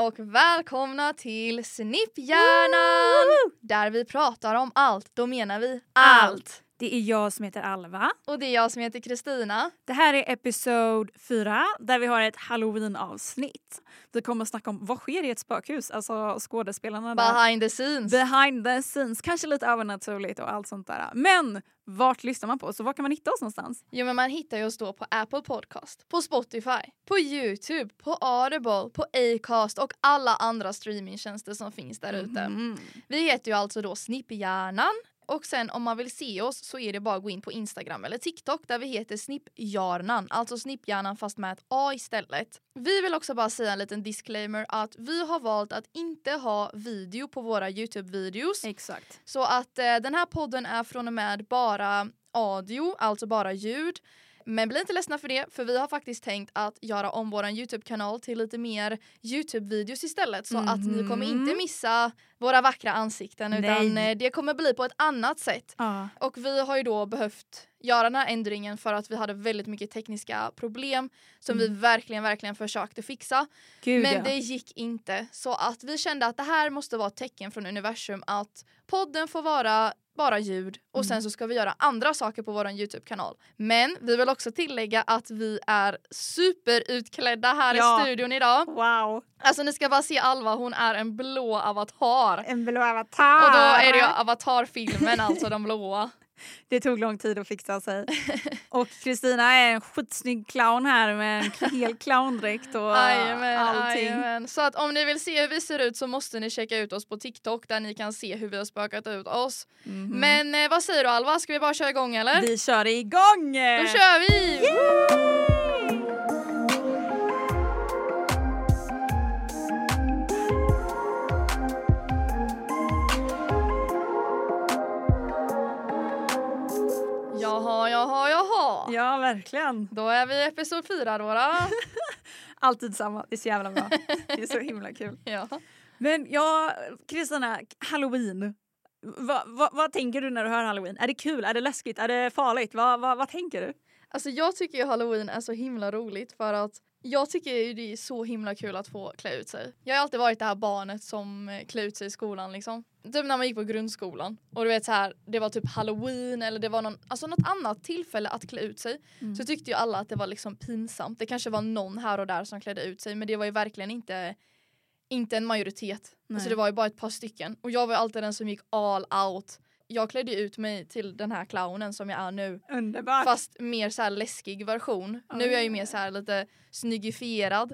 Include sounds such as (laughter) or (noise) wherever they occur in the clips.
och välkomna till Snipphjärnan! Där vi pratar om allt, då menar vi allt. Det är jag som heter Alva. Och det är jag som heter Kristina. Det här är episod 4 där vi har ett halloween-avsnitt. Vi kommer att snacka om vad sker i ett spökhus, alltså skådespelarna där. Behind the scenes. Behind the scenes, kanske lite övernaturligt och allt sånt där. Men vart lyssnar man på? Så var kan man hitta oss någonstans? Jo men man hittar ju oss då på Apple Podcast, på Spotify, på Youtube, på Audible, på Acast och alla andra streamingtjänster som finns där ute. Mm. Vi heter ju alltså då Snipphjärnan och sen om man vill se oss så är det bara att gå in på Instagram eller TikTok där vi heter Snipphjärnan, alltså Snipphjärnan fast med ett A istället. Vi vill också bara säga en liten disclaimer att vi har valt att inte ha video på våra Youtube-videos. Exakt. Så att eh, den här podden är från och med bara audio, alltså bara ljud. Men bli inte ledsna för det, för vi har faktiskt tänkt att göra om vår Youtube-kanal till lite mer Youtube-videos istället. Så att ni kommer Mhm. inte missa våra vackra ansikten utan Nej. eh, det kommer bli på ett annat sätt. Ja. Och vi har ju då behövt göra den här ändringen för att vi hade väldigt mycket tekniska problem som vi verkligen, verkligen försökte fixa. Gud Men ja. det gick inte. Så att vi kände att det här måste vara ett tecken från universum att podden får vara bara ljud och Mm. sen så ska vi göra andra saker på vår Youtube-kanal. Men vi vill också tillägga att vi är superutklädda här Ja. i studion idag. Wow. Alltså ni ska bara se Alva, hon är en blå avatar. En blå avatar. Och då är det ju avatarfilmen, alltså de blåa. Det tog lång tid att fixa sig. (laughs) och Kristina är en skitsnygg clown här med en hel clowndräkt och Jajamän, allting. jajamän. Så att om ni vill se hur vi ser ut så måste ni checka ut oss på TikTok där ni kan se hur vi har spökat ut oss. Mhm. Men eh, vad säger du Alva, ska vi bara köra igång eller? Vi kör igång! Då kör vi! Jaha, Ja, verkligen. Då är vi i episod fyra då. då. (laughs) Alltid samma. Det är så jävla bra. Det är så himla kul. (laughs) ja. Men ja, Kristina, halloween. Va, va, vad tänker du när du hör halloween? Är det kul? Är det läskigt? Är det farligt? Va, va, vad tänker du? Alltså jag tycker ju halloween är så himla roligt för att jag tycker ju det är så himla kul att få klä ut sig. Jag har alltid varit det här barnet som eh, klär ut sig i skolan liksom. Typ när man gick på grundskolan och du vet så här, det var typ halloween eller det var någon, alltså något annat tillfälle att klä ut sig. Mm. Så tyckte ju alla att det var liksom pinsamt. Det kanske var någon här och där som klädde ut sig men det var ju verkligen inte inte en majoritet. Nej. Alltså det var ju bara ett par stycken. Och jag var alltid den som gick all out. Jag klädde ut mig till den här clownen som jag är nu. Underbart. Fast mer så läskig version. Nu är jag ju mer så lite snyggifierad.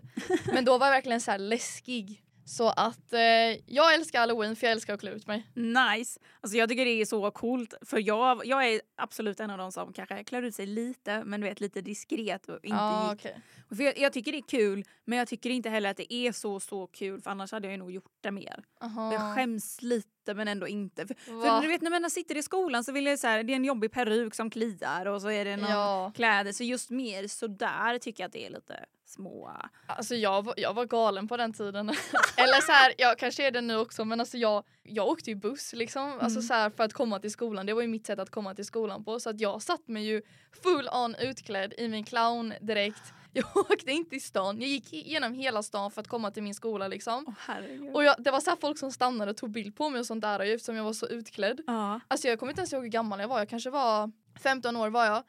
Men då var jag verkligen så här läskig. Så att eh, jag älskar halloween för jag älskar att klä ut mig. Nice. Alltså jag tycker det är så coolt för jag, jag är absolut en av de som kanske klär ut sig lite men du vet lite diskret och inte gick. okej. För jag, jag tycker det är kul men jag tycker inte heller att det är så så kul för annars hade jag nog gjort det mer. Aha. Jag skäms lite men ändå inte. För, för du vet när man sitter i skolan så vill jag så här, det är en jobbig peruk som kliar och så är det någon Ja, kläder så just mer sådär tycker jag att det är lite små. alltså jag, var- jag var galen på den tiden. (laughs) Eller så här, jag kanske är det nu också men alltså jag, jag åkte ju buss liksom. Alltså Mm. så här, för att komma till skolan. Det var ju mitt sätt att komma till skolan på. Så att jag satt mig ju full on utklädd i min clowndräkt. (laughs) Jag åkte inte i stan. Jag gick genom hela stan för att komma till min skola liksom. Herregud. Och jag, det var så folk som stannade och tog bild på mig och sånt där eftersom jag var så utklädd. ja. Alltså jag kommer inte ens ihåg hur gammal jag var, jag kanske var 15 år var jag.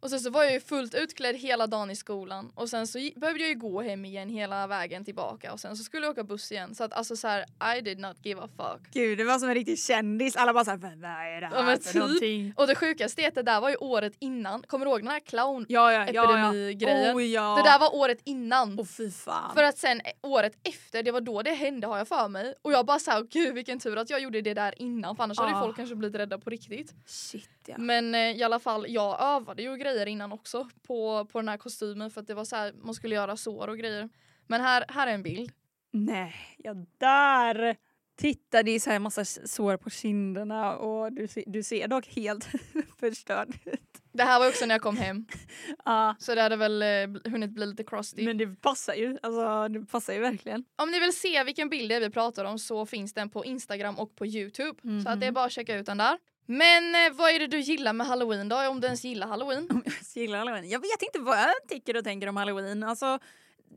Och sen så var jag ju fullt utklädd hela dagen i skolan och sen så behövde jag ju gå hem igen hela vägen tillbaka och sen så skulle jag åka buss igen. Så att alltså så här, I did not give a fuck. Gud det var som en riktig kändis. Alla bara såhär, vad är det här Ja, för typ. någonting? Och det sjukaste är att det där var ju året innan. Kommer du ihåg den här clown? Ja ja ja. Ja. Oh, ja. Det där var året innan. Åh fy fan. För att sen eh, året efter, det var då det hände har jag för mig. Och jag bara såhär, gud vilken tur att jag gjorde det där innan för annars hade ju Ah. folk kanske blivit rädda på riktigt. Shit ja. Men eh, i alla fall, jag övade ju grejer innan också på, på den här kostymen för att det var så här, man skulle göra sår och grejer. Men här, här är en bild. Nej, jag där. Titta det är så här massa sår på kinderna och du, du ser dock helt (laughs) förstörd ut. Det här var också när jag kom hem. (laughs) Ja, Så det hade väl eh, hunnit bli lite crusty. men det passar ju. Alltså det passar ju verkligen. Om ni vill se vilken bild det är vi pratar om så finns den på Instagram och på Youtube. Så att det är Mhm. bara att checka ut den där. Men eh, vad är det du gillar med halloween då? Om du ens gillar halloween? Om jag gillar halloween. Jag vet inte vad jag tycker och tänker om halloween. Alltså,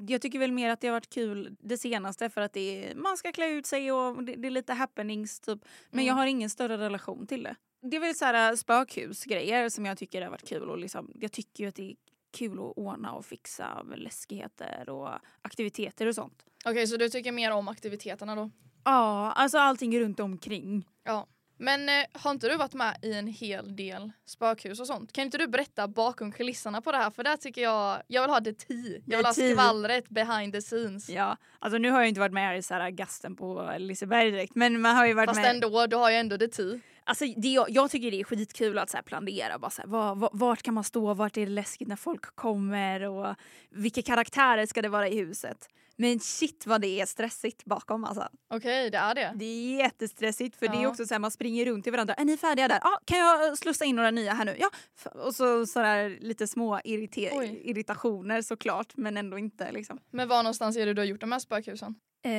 jag tycker väl mer att det har varit kul det senaste för att det är, man ska klä ut sig och det, det är lite happenings typ. Men Mm. jag har ingen större relation till det. Det är väl så här äh, spökhusgrejer som jag tycker har varit kul och liksom, jag tycker ju att det är kul att ordna och fixa läskigheter och aktiviteter och sånt. Okej, så du tycker mer om aktiviteterna då? Ja, alltså allting runt omkring. Ja. Men eh, har inte du varit med i en hel del spökhus och sånt? Kan inte du berätta bakom kulisserna på det här? För där tycker jag, jag vill ha det ti. Jag vill ha (laughs) skvallret behind the scenes. Ja, alltså nu har jag inte varit med i så här gasten på Liseberg direkt men man har ju varit Fast med. ändå, du har ju ändå det ti. Alltså det, jag, jag tycker det är skitkul att så här planera. Bara så här, var, var, vart kan man stå? Vart är det läskigt när folk kommer? Och vilka karaktärer ska det vara i huset? Men shit vad det är stressigt bakom alltså. Okej, det är det. Det är jättestressigt för det är Ja. också så här, man springer runt till varandra. Är ni färdiga där? Ja, kan jag slussa in några nya här nu? Ja. Och så, så där, lite små irritationer såklart men ändå inte liksom. Men var någonstans är det du har gjort de här spökhusen? Eh,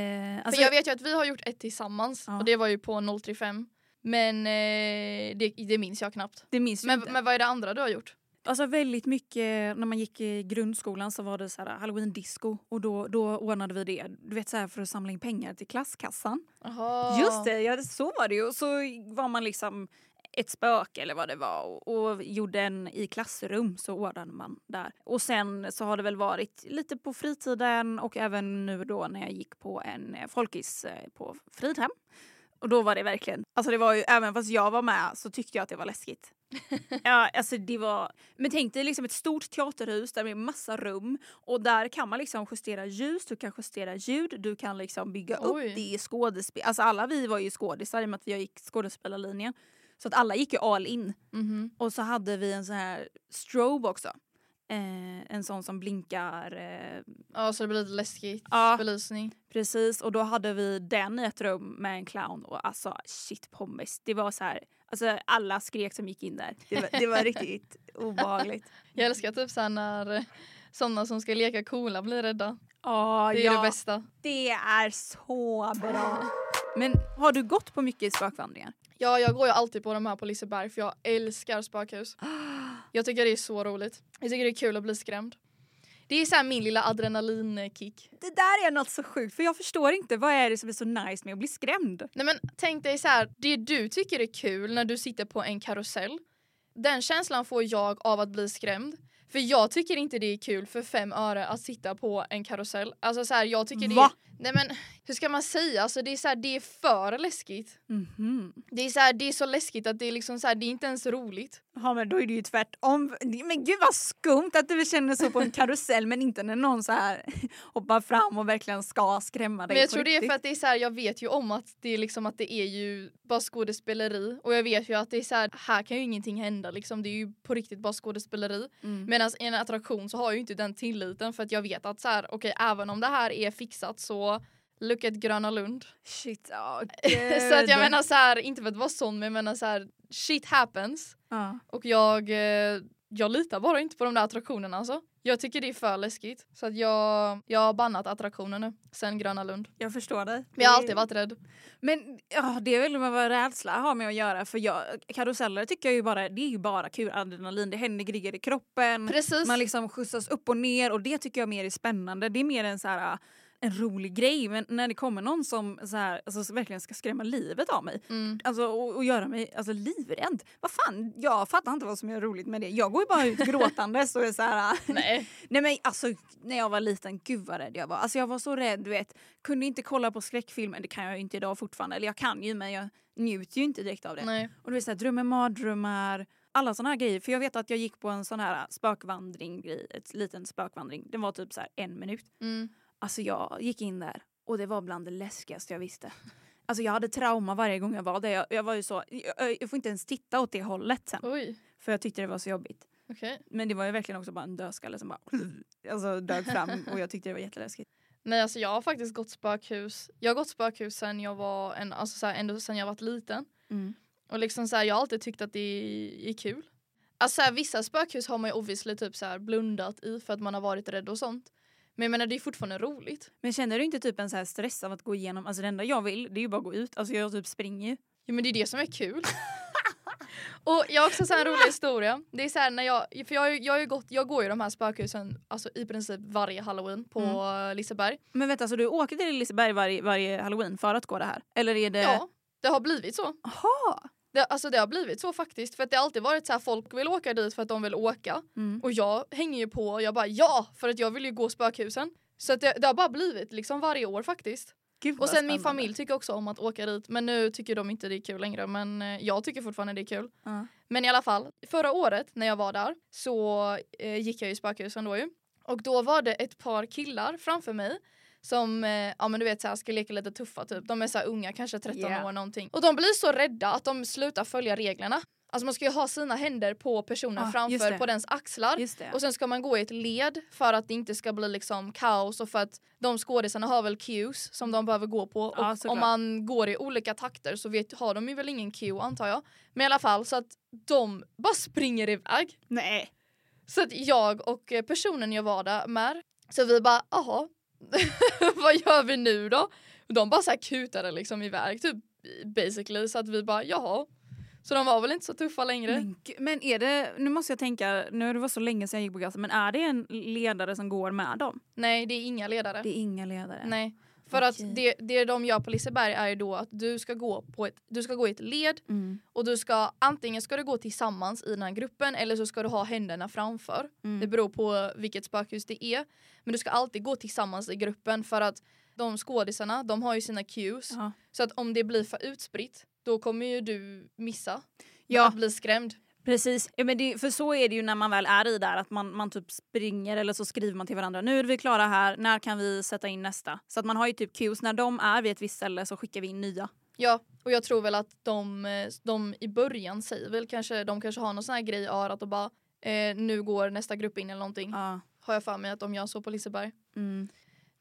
alltså, För jag vet ju att vi har gjort ett tillsammans Ja. och det var ju på 035. Men eh, det, det minns jag knappt. det minns Men, inte. men vad är det andra du har gjort? Alltså väldigt mycket, när man gick i grundskolan så var det så här halloween disco och då, då ordnade vi det. Du vet så här för att samla in pengar till klasskassan. Aha. Just det, ja, så var det ju. Så var man liksom ett spöke eller vad det var och, och gjorde en i klassrum så ordnade man där. Och sen så har det väl varit lite på fritiden och även nu då när jag gick på en eh, folkis eh, på Fridhem. Och då var det verkligen, alltså det var ju, även fast jag var med så tyckte jag att det var läskigt. (laughs) ja, alltså det var, men tänk dig liksom ett stort teaterhus där med massa rum och där kan man liksom justera ljus, du kan justera ljud, du kan liksom bygga Oj. upp det i skådespel. Alltså alla vi var ju skådisar i och med att jag gick skådespelarlinjen. Så att alla gick ju all in. Mhm. Och så hade vi en sån här strobe också. Eh, en sån som blinkar. Eh, Ja, så det blir lite läskigt. Ja. Belysning. precis, och då hade vi den i ett rum med en clown och alltså shit pommes. Det var så här, alltså alla skrek som gick in där. Det var, det var riktigt (laughs) obehagligt. Jag älskar typ såhär när eh, sådana som ska leka coola blir rädda. Ja, Det är ja, det bästa. det är så bra. Men har du gått på mycket spökvandringar? Ja, jag går ju alltid på de här på Liseberg för jag älskar spökhus. (gasps) Jag tycker det är så roligt. Jag tycker det är kul att bli skrämd. Det är så här min lilla adrenalinkick. Det där är något så sjukt för jag förstår inte vad är det som är så nice med att bli skrämd? Nej men tänk dig så här, det du tycker är kul när du sitter på en karusell. Den känslan får jag av att bli skrämd. För jag tycker inte det är kul för fem öre att sitta på en karusell. Alltså så här, jag tycker det är... Va? Nej men hur ska man säga? Alltså det är så här, det är för läskigt. Mhm. Det är så här, det är så läskigt att det är liksom så här, det är inte ens roligt. Ja men då är det ju tvärtom. Men gud vad skumt att du känner så på en karusell men inte när någon så här hoppar fram och verkligen ska skrämma dig Men jag tror det är riktigt. för att det är så här, jag vet ju om att det är liksom att det är ju bara skådespeleri och jag vet ju att det är så här, här kan ju ingenting hända liksom. Det är ju på riktigt bara skådespeleri. Mm. Medan i en attraktion så har jag ju inte den tilliten för att jag vet att så här, okej även om det här är fixat så look at Gröna Lund. Shit, ja (laughs) så att jag menar så här, inte för att vara sån men jag menar så här, shit happens. Ja. Och jag, eh, jag litar bara inte på de där attraktionerna alltså. Jag tycker det är för läskigt. Så att jag, jag har bannat attraktioner nu sen Gröna Lund. Jag förstår dig. Men jag har alltid varit rädd. Men ja, det är väl vad rädsla har med att göra för jag, karuseller tycker jag ju bara, det är ju bara kul adrenalin. Det händer grejer i kroppen. Precis. Man liksom skjutsas upp och ner och det tycker jag mer är spännande. Det är mer en så här en rolig grej men när det kommer någon som så här, alltså, som verkligen ska skrämma livet av mig Mm. alltså, och, och göra mig alltså, livrädd. Vad fan, jag fattar inte vad som är roligt med det. Jag går ju bara ut gråtandes och är så här. (laughs) Nej. Nej men alltså när jag var liten, gud vad rädd jag var. Alltså jag var så rädd, du vet. Kunde inte kolla på skräckfilmer, det kan jag ju inte idag fortfarande. Eller jag kan ju men jag njuter ju inte direkt av det. Nej. Och du vet såhär, drömmer mardrömmar, alla såna här grejer. För jag vet att jag gick på en sån här spökvandring, ett liten spökvandring. Den var typ så en minut. Mm. Alltså jag gick in där och det var bland det läskigaste jag visste. Alltså jag hade trauma varje gång jag var där. Jag, jag var ju så, jag, jag får inte ens titta åt det hållet sen. Oj. För jag tyckte det var så jobbigt. Okej. Men det var ju verkligen också bara en dödskalle som bara alltså, dök fram och jag tyckte det var jätteläskigt. Nej alltså jag har faktiskt gått spökhus. Jag har gått spökhus sen jag var en, alltså så här, ändå sen jag var liten. Mm. Och liksom så här, jag har alltid tyckt att det är, är kul. Alltså så här, vissa spökhus har man ju obviously typ så här blundat i för att man har varit rädd och sånt. Men jag menar det är fortfarande roligt. Men känner du inte typ en så här stress av att gå igenom, alltså det enda jag vill det är ju bara att gå ut, alltså jag typ springer ju. Ja men det är det som är kul. (laughs) Och jag har också så här en rolig historia. Det är så när jag, för jag, jag, har gått, jag går ju de här spökhusen alltså i princip varje halloween på Mm. Liseberg. Men vänta, så du åker till Liseberg varje, varje halloween för att gå det här? Eller är det... Ja, det har blivit så. Jaha! Det, alltså det har blivit så faktiskt. För att det har alltid varit så här folk vill åka dit för att de vill åka. Mm. Och jag hänger ju på och jag bara ja! För att jag vill ju gå spökhusen. Så att det, det har bara blivit liksom varje år faktiskt. Gud, Och sen min spännande. familj tycker också om att åka dit. Men nu tycker de inte det är kul längre. Men eh, jag tycker fortfarande det är kul. Ja. Men i alla fall, förra året när jag var där så eh, gick jag i spökhusen då ju. Och då var det ett par killar framför mig som, eh, ja men du vet såhär ska leka lite tuffa typ. De är så här unga, kanske 13 Yeah. år någonting. Och de blir så rädda att de slutar följa reglerna. Alltså man ska ju ha sina händer på personen Ah, framför, på dens axlar. Och sen ska man gå i ett led för att det inte ska bli liksom kaos och för att de skådisarna har väl cues som de behöver gå på. Och såklart. om man går i olika takter så vet, har de ju väl ingen cue antar jag. Men i alla fall så att de bara springer iväg. Nej. Så att jag och personen jag var där med, så vi bara aha, (laughs) vad gör vi nu då? Och de bara så här kutade liksom iväg typ basically så att vi bara jaha. Så de var väl inte så tuffa längre. Men, men är det, nu måste jag tänka, nu det var så länge sedan jag gick på gasen, men är det en ledare som går med dem? Nej det är inga ledare. Det är inga ledare? Nej. För att Okej. det, det de gör på Liseberg är då att du ska gå på ett, du ska gå i ett led Mm. och du ska antingen ska du gå tillsammans i den här gruppen eller så ska du ha händerna framför. Mm. Det beror på vilket spökhus det är. Men du ska alltid gå tillsammans i gruppen för att de skådisarna de har ju sina cues. Ja. Så att om det blir för utspritt då kommer ju du missa Ja. att bli skrämd. Precis, ja, men det, för så är det ju när man väl är i där att man, man typ springer eller så skriver man till varandra nu är vi klara här, när kan vi sätta in nästa? Så att man har ju typ cues, när de är vid ett visst ställe så skickar vi in nya. Ja, och jag tror väl att de, de i början säger väl kanske, de kanske har någon sån här grej i örat och bara eh, nu går nästa grupp in eller någonting. Ja. Har jag för mig att de gör så på Liseberg. Mm.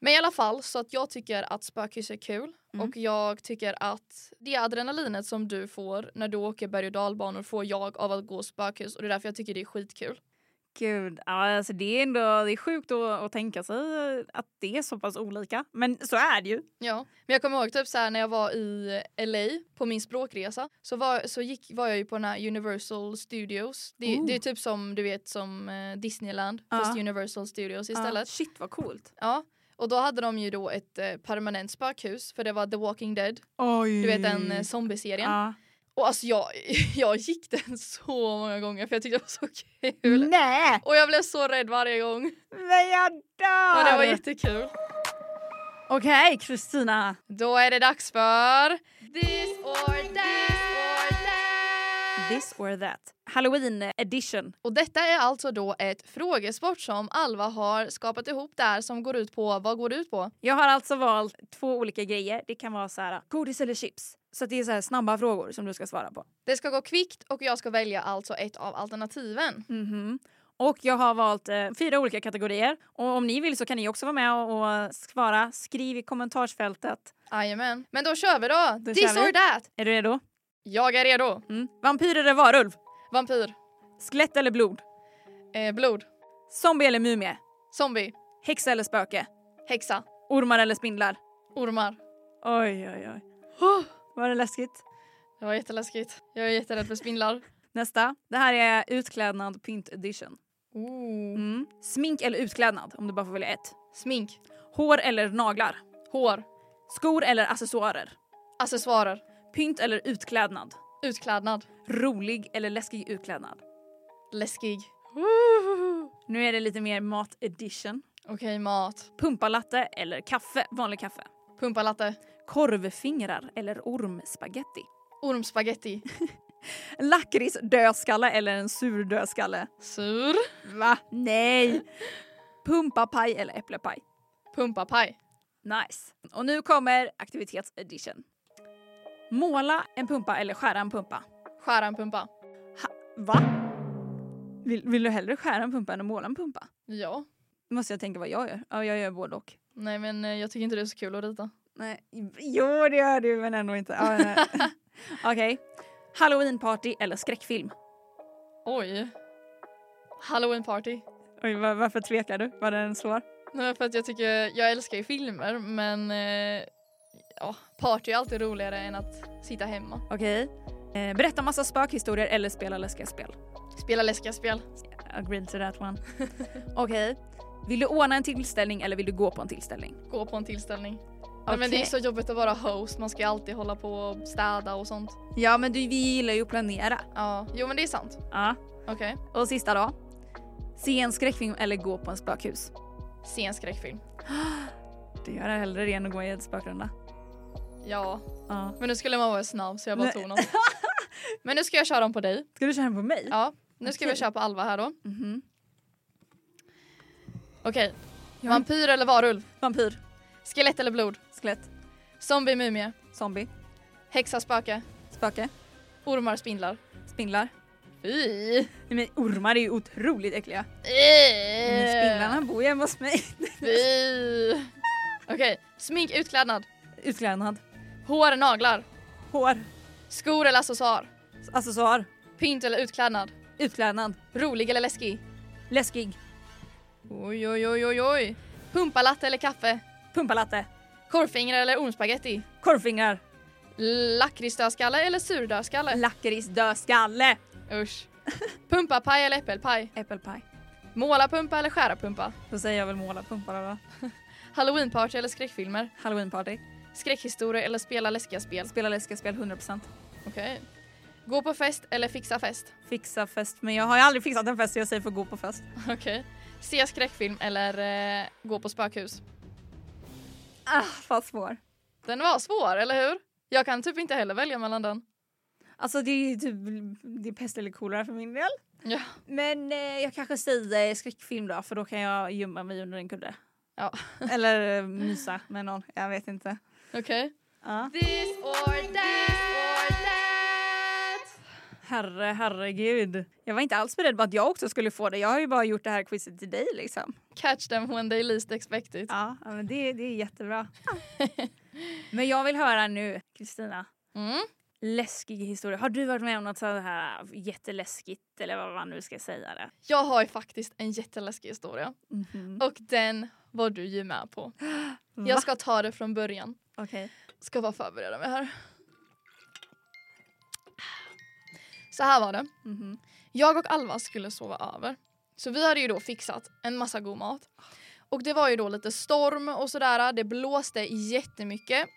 Men i alla fall så att jag tycker att spökhus är kul Mm. och jag tycker att det adrenalinet som du får när du åker berg och dalbanor får jag av att gå spökhus och det är därför jag tycker det är skitkul. Gud, ja, alltså det är ändå det är sjukt att, att tänka sig att det är så pass olika. Men så är det ju. Ja, men jag kommer ihåg typ så här när jag var i LA på min språkresa så var, så gick, var jag ju på den här Universal Studios. Det, Oh. det är typ som du vet som eh, Disneyland Ja. fast Universal Studios istället. Ja, shit vad coolt. Ja, och då hade de ju då ett eh, permanent spökhus för det var The Walking Dead. Oj. Du vet den eh, zombieserien. Ja. Och alltså jag, (laughs) jag gick den så många gånger för jag tyckte det var så kul. Nej! Och jag blev så rädd varje gång. Men jag dör! Och det var jättekul. Okej, Kristina. Då är det dags för This or that. This or that. Halloween edition. Och detta är alltså då ett frågesport som Alva har skapat ihop där som går ut på, vad går det ut på? Jag har alltså valt två olika grejer. Det kan vara så här godis eller chips. Så det är så här snabba frågor som du ska svara på. Det ska gå kvickt och jag ska välja alltså ett av alternativen. Mhm. Och jag har valt eh, fyra olika kategorier. Och om ni vill så kan ni också vara med och, och svara. Skriv i kommentarsfältet. Jajamän. Men då kör vi då! Då This kör vi. or that! Är du redo? Jag är redo. Mm. Vampyr eller varulv? Vampyr. Skelett eller blod? Eh, blod. Zombie eller mumie? Zombie. Häxa eller spöke? Häxa. Ormar eller spindlar? Ormar. Oj, oj, oj. Var det läskigt? Det var jätteläskigt. Jag är jätterädd för spindlar. Nästa. Det här är utklädnad pynt edition. Ooh. Mm. Smink eller utklädnad om du bara får välja ett. Smink. Hår eller naglar? Hår. Skor eller accessoarer? Accessoarer. Pynt eller utklädnad? Utklädnad. Rolig eller läskig utklädnad? Läskig. Nu är det lite mer mat edition. Okej, mat. Pumpalatte eller kaffe, vanlig kaffe. Pumpalatte. Korvfingrar eller ormspaghetti. Ormspaghetti. (laughs) Lakrits dödskalle eller en sur dödskalle. Sur. Va? Nej! Pumpapaj eller äpplepaj. Pumpapaj. Nice. Och nu kommer aktivitetsedition. Måla en pumpa eller skära en pumpa. Skära en pumpa. Va? Vill, vill du hellre skära en pumpa än att måla en pumpa? Ja. Måste jag tänka vad jag gör. Ja, jag gör både och. Nej men eh, jag tycker inte det är så kul att rita. Nej, jo det gör du men ändå inte. Ja. (laughs) Okej. Halloweenparty eller skräckfilm? Oj. Halloween party. Oj, var, varför tvekar du? Var den svår? Nej, för att jag tycker, jag älskar ju filmer men eh, ja, party är alltid roligare än att sitta hemma. Okej. Eh, berätta massa spökhistorier eller spela läskiga spel. Spela läskiga spel. Agreed to that one. (laughs) Okej. Vill du ordna en tillställning eller vill du gå på en tillställning? Gå på en tillställning. Nej, men det är Okej. så jobbigt att vara host, man ska ju alltid hålla på och städa och sånt. Ja men du, vi gillar ju att planera. Ja, jo men det är sant. Ja. Okej. Och sista då. Se en skräckfilm eller gå på en spökhus. Se en skräckfilm. (gasps) Du gör hellre det än att gå i en spökrunda. Ja, Ja. men nu skulle man vara snabb så jag bara Nej. tog någon. (laughs) Men nu ska jag köra dem på dig. Ska du köra den på mig? Ja, nu ska vi köra på Alva här då. Mhm. Okej. Ja. Vampyr eller varulv? Vampyr. Skelett eller blod? Skelett. Zombie, mumie? Zombie. Häxa, spöke? Spöke. Ormar, spindlar? Spindlar. Fy! Men ormar är ju otroligt äckliga. Äh. spindlarna bor ju hemma hos mig. Fy! Okej, smink, utklädnad? Utklädnad. Hår, naglar? Hår. Skor eller accessoar? Accessoar. Pynt eller utklädnad? Utklädnad. Rolig eller läskig? Läskig. Oj, oj, oj, oj, oj. Pumpalatte eller kaffe? Pumpalatte. Korvfingrar eller ormspaghetti? Korvfingrar. Lakritsdödskalle eller surdödskalle? Lakritsdödskalle. Usch. Pumpapaj eller äppelpaj? Äppelpaj. Målarpumpa eller skärapumpa? Då säger jag väl målarpumpar då. (laughs) Halloweenparty eller skräckfilmer? Halloweenparty. Skräckhistorier eller spela läskiga spel? Spela läskiga spel 100%. Okej. Gå på fest eller fixa fest? Fixa fest. Men jag har ju aldrig fixat en fest så jag säger för gå på fest. Okej. Se skräckfilm eller eh, gå på spökhus? Ah, vad svår. Den var svår, eller hur? Jag kan typ inte heller välja mellan den. Alltså det är typ det är pest eller kolera för min del. Ja. Men eh, jag kanske säger skräckfilm då för då kan jag gömma mig under en kudde. Ja. Eller eh, mysa med någon. Jag vet inte. Okej. Ja. This or that. Herre, herregud. Jag var inte alls beredd på att jag också skulle få det. Jag har ju bara gjort det här quizet till dig liksom. Catch them when they least expect it. Ja, ja, men det, det är jättebra. (laughs) men jag vill höra nu, Kristina. Mm. Läskig historia. Har du varit med om något så här jätteläskigt eller vad man nu ska säga det? Jag har ju faktiskt en jätteläskig historia. Mhm. Och den var du ju med på. (gasps) Va? Jag ska ta det från början. Okej. Ska bara förbereda mig här. Så här var det. Mhm. Jag och Alva skulle sova över. Så vi hade ju då fixat en massa god mat. Och det var ju då lite storm och sådär. Det blåste jättemycket.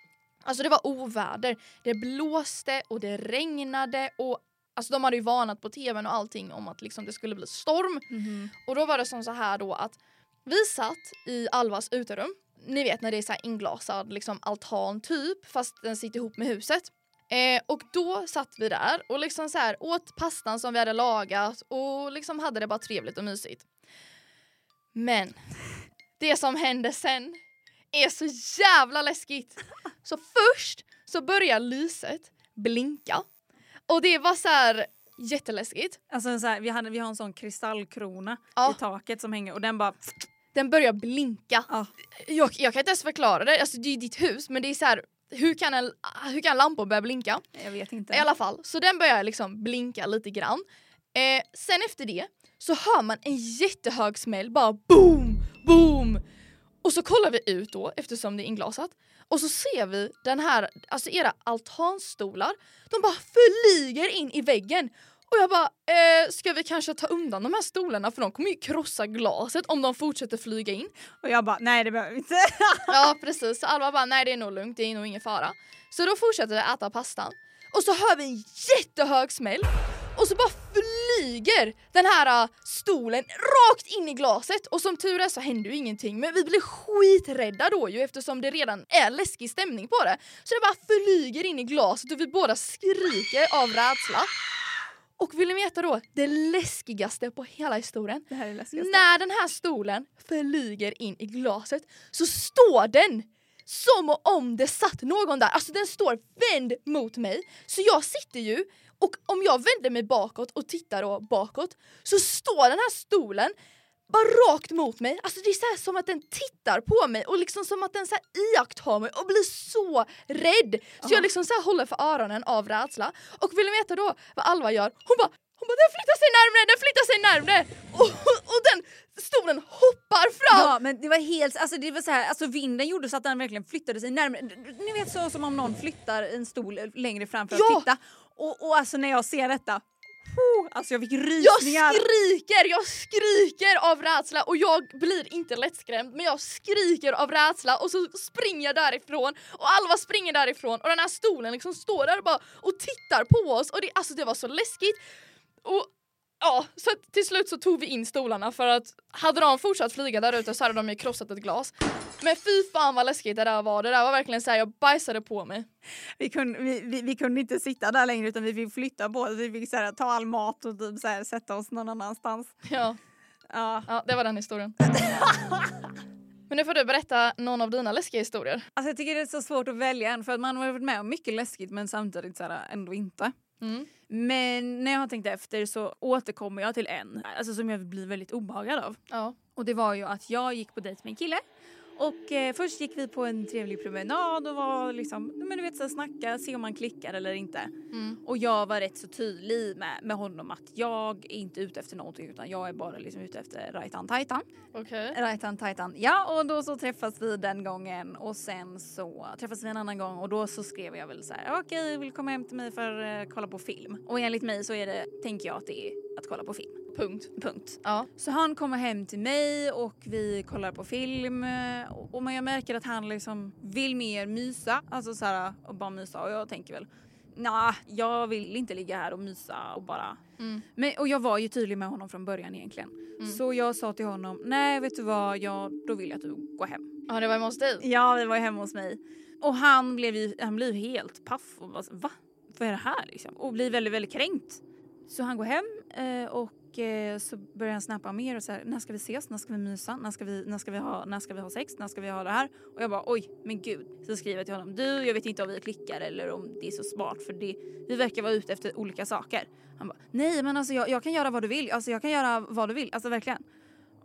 Alltså det var oväder. Det blåste och det regnade och alltså de hade ju varnat på tvn och allting om att liksom det skulle bli storm. Mhm. Och då var det som så här då att vi satt i Alvas uterum. Ni vet när det är så inglasad liksom altan typ fast den sitter ihop med huset. Eh, och då satt vi där och liksom så här åt pastan som vi hade lagat och liksom hade det bara trevligt och mysigt. Men det som hände sen är så jävla läskigt. Så först så börjar lyset blinka och det var så här jätteläskigt. Alltså så här, vi, hade, vi har en sån kristallkrona Ja. i taket som hänger och den bara... Den börjar blinka. Ja. Jag, jag kan inte ens förklara det, alltså, det är ditt hus men det är så här, hur kan, en, hur kan lampor börja blinka? Jag vet inte. I alla fall, så den börjar liksom blinka lite grann. Eh, sen efter det så hör man en jättehög smäll, bara boom, boom. Och så kollar vi ut då eftersom det är inglasat och så ser vi den här, alltså era altanstolar, de bara flyger in i väggen. Och jag bara, eh, ska vi kanske ta undan de här stolarna för de kommer ju krossa glaset om de fortsätter flyga in. Och jag bara, nej det behöver vi inte. (laughs) Ja precis, så Alva bara nej det är nog lugnt, det är nog ingen fara. Så då fortsätter vi äta pastan och så hör vi en jättehög smäll och så bara flyger den här äh, stolen rakt in i glaset och som tur är så händer ju ingenting men vi blir skiträdda då ju eftersom det redan är läskig stämning på det. Så det bara flyger in i glaset och vi båda skriker av rädsla. Och vill ni veta då det läskigaste på hela historien? När den här stolen flyger in i glaset så står den som om det satt någon där. Alltså den står vänd mot mig. Så jag sitter ju och om jag vänder mig bakåt och tittar då bakåt så står den här stolen bara rakt mot mig. Alltså det är så som att den tittar på mig och liksom som att den så iakttar mig och blir så rädd. Så jag liksom så håller för öronen av rädsla. Och vill ni veta då vad Alva gör? Hon bara hon bara den flyttar sig närmre, den flyttar sig närmre! Och, och den stolen hoppar fram! Ja men det var helt, alltså det var så här, alltså vinden gjorde så att den verkligen flyttade sig närmare. Ni vet så som om någon flyttar en stol längre fram för att Ja. titta. Och, och alltså när jag ser detta, alltså jag fick Jag rysningar. skriker, jag skriker av rädsla och jag blir inte lättskrämd men jag skriker av rädsla och så springer jag därifrån och Alva springer därifrån och den här stolen liksom står där och bara och tittar på oss och det, alltså det var så läskigt. Och ja, så till slut så tog vi in stolarna för att hade de fortsatt flyga där ute så hade de ju krossat ett glas. Men fy fan vad läskigt det där var, det där var verkligen såhär jag bajsade på mig. Vi kunde, vi, vi, vi kunde inte sitta där längre utan vi fick flytta på oss. Vi fick så här, ta all mat och typ så här, sätta oss någon annanstans. Ja, Ja. ja det var den historien. (laughs) Men nu får du berätta någon av dina läskiga historier. Alltså jag tycker det är så svårt att välja en för att man har varit med om mycket läskigt men samtidigt så här, ändå inte. Mm. Men när jag har tänkt efter så återkommer jag till en alltså som jag blir väldigt obehagad av. Ja. Och det var ju att jag gick på dejt med en kille. Och eh, först gick vi på en trevlig promenad och var liksom, men du vet så här, snacka, se om man klickar eller inte. Mm. Och jag var rätt så tydlig med, med honom att jag är inte ute efter någonting utan jag är bara liksom ute efter rajtan tajtan. Okej. Rajtan tajtan. Ja och då så träffas vi den gången och sen så träffas vi en annan gång och då så skrev jag väl så här okej jag vill komma hem till mig för att kolla på film. Och enligt mig så är det, tänker jag att det är att kolla på film. Punkt. Punkt. Ja. Så han kommer hem till mig och vi kollar på film och man jag märker att han liksom vill mer mysa, alltså så här och bara mysa och jag tänker väl nej, jag vill inte ligga här och mysa och bara Mm. men, och jag var ju tydlig med honom från början egentligen. Mm. Så jag sa till honom, nej vet du vad, jag, då vill jag att du går hem. ja, det var hemma hos dig. Ja, vi var hemma hos mig. Och han blev ju han blev helt paff och bara, va? Vad är det här liksom? Och blir väldigt, väldigt kränkt. Så han går hem eh, och eh, så börjar han snappa mer och så här, när ska vi ses? När ska vi mysa? När ska vi, när ska vi, ha, när ska vi ha sex? När ska vi ha det här? Och jag bara oj, men gud. Så skriver jag till honom, du jag vet inte om vi klickar eller om det är så smart för det, vi verkar vara ute efter olika saker. Han bara, nej men alltså jag, jag kan göra vad du vill, alltså jag kan göra vad du vill, alltså verkligen.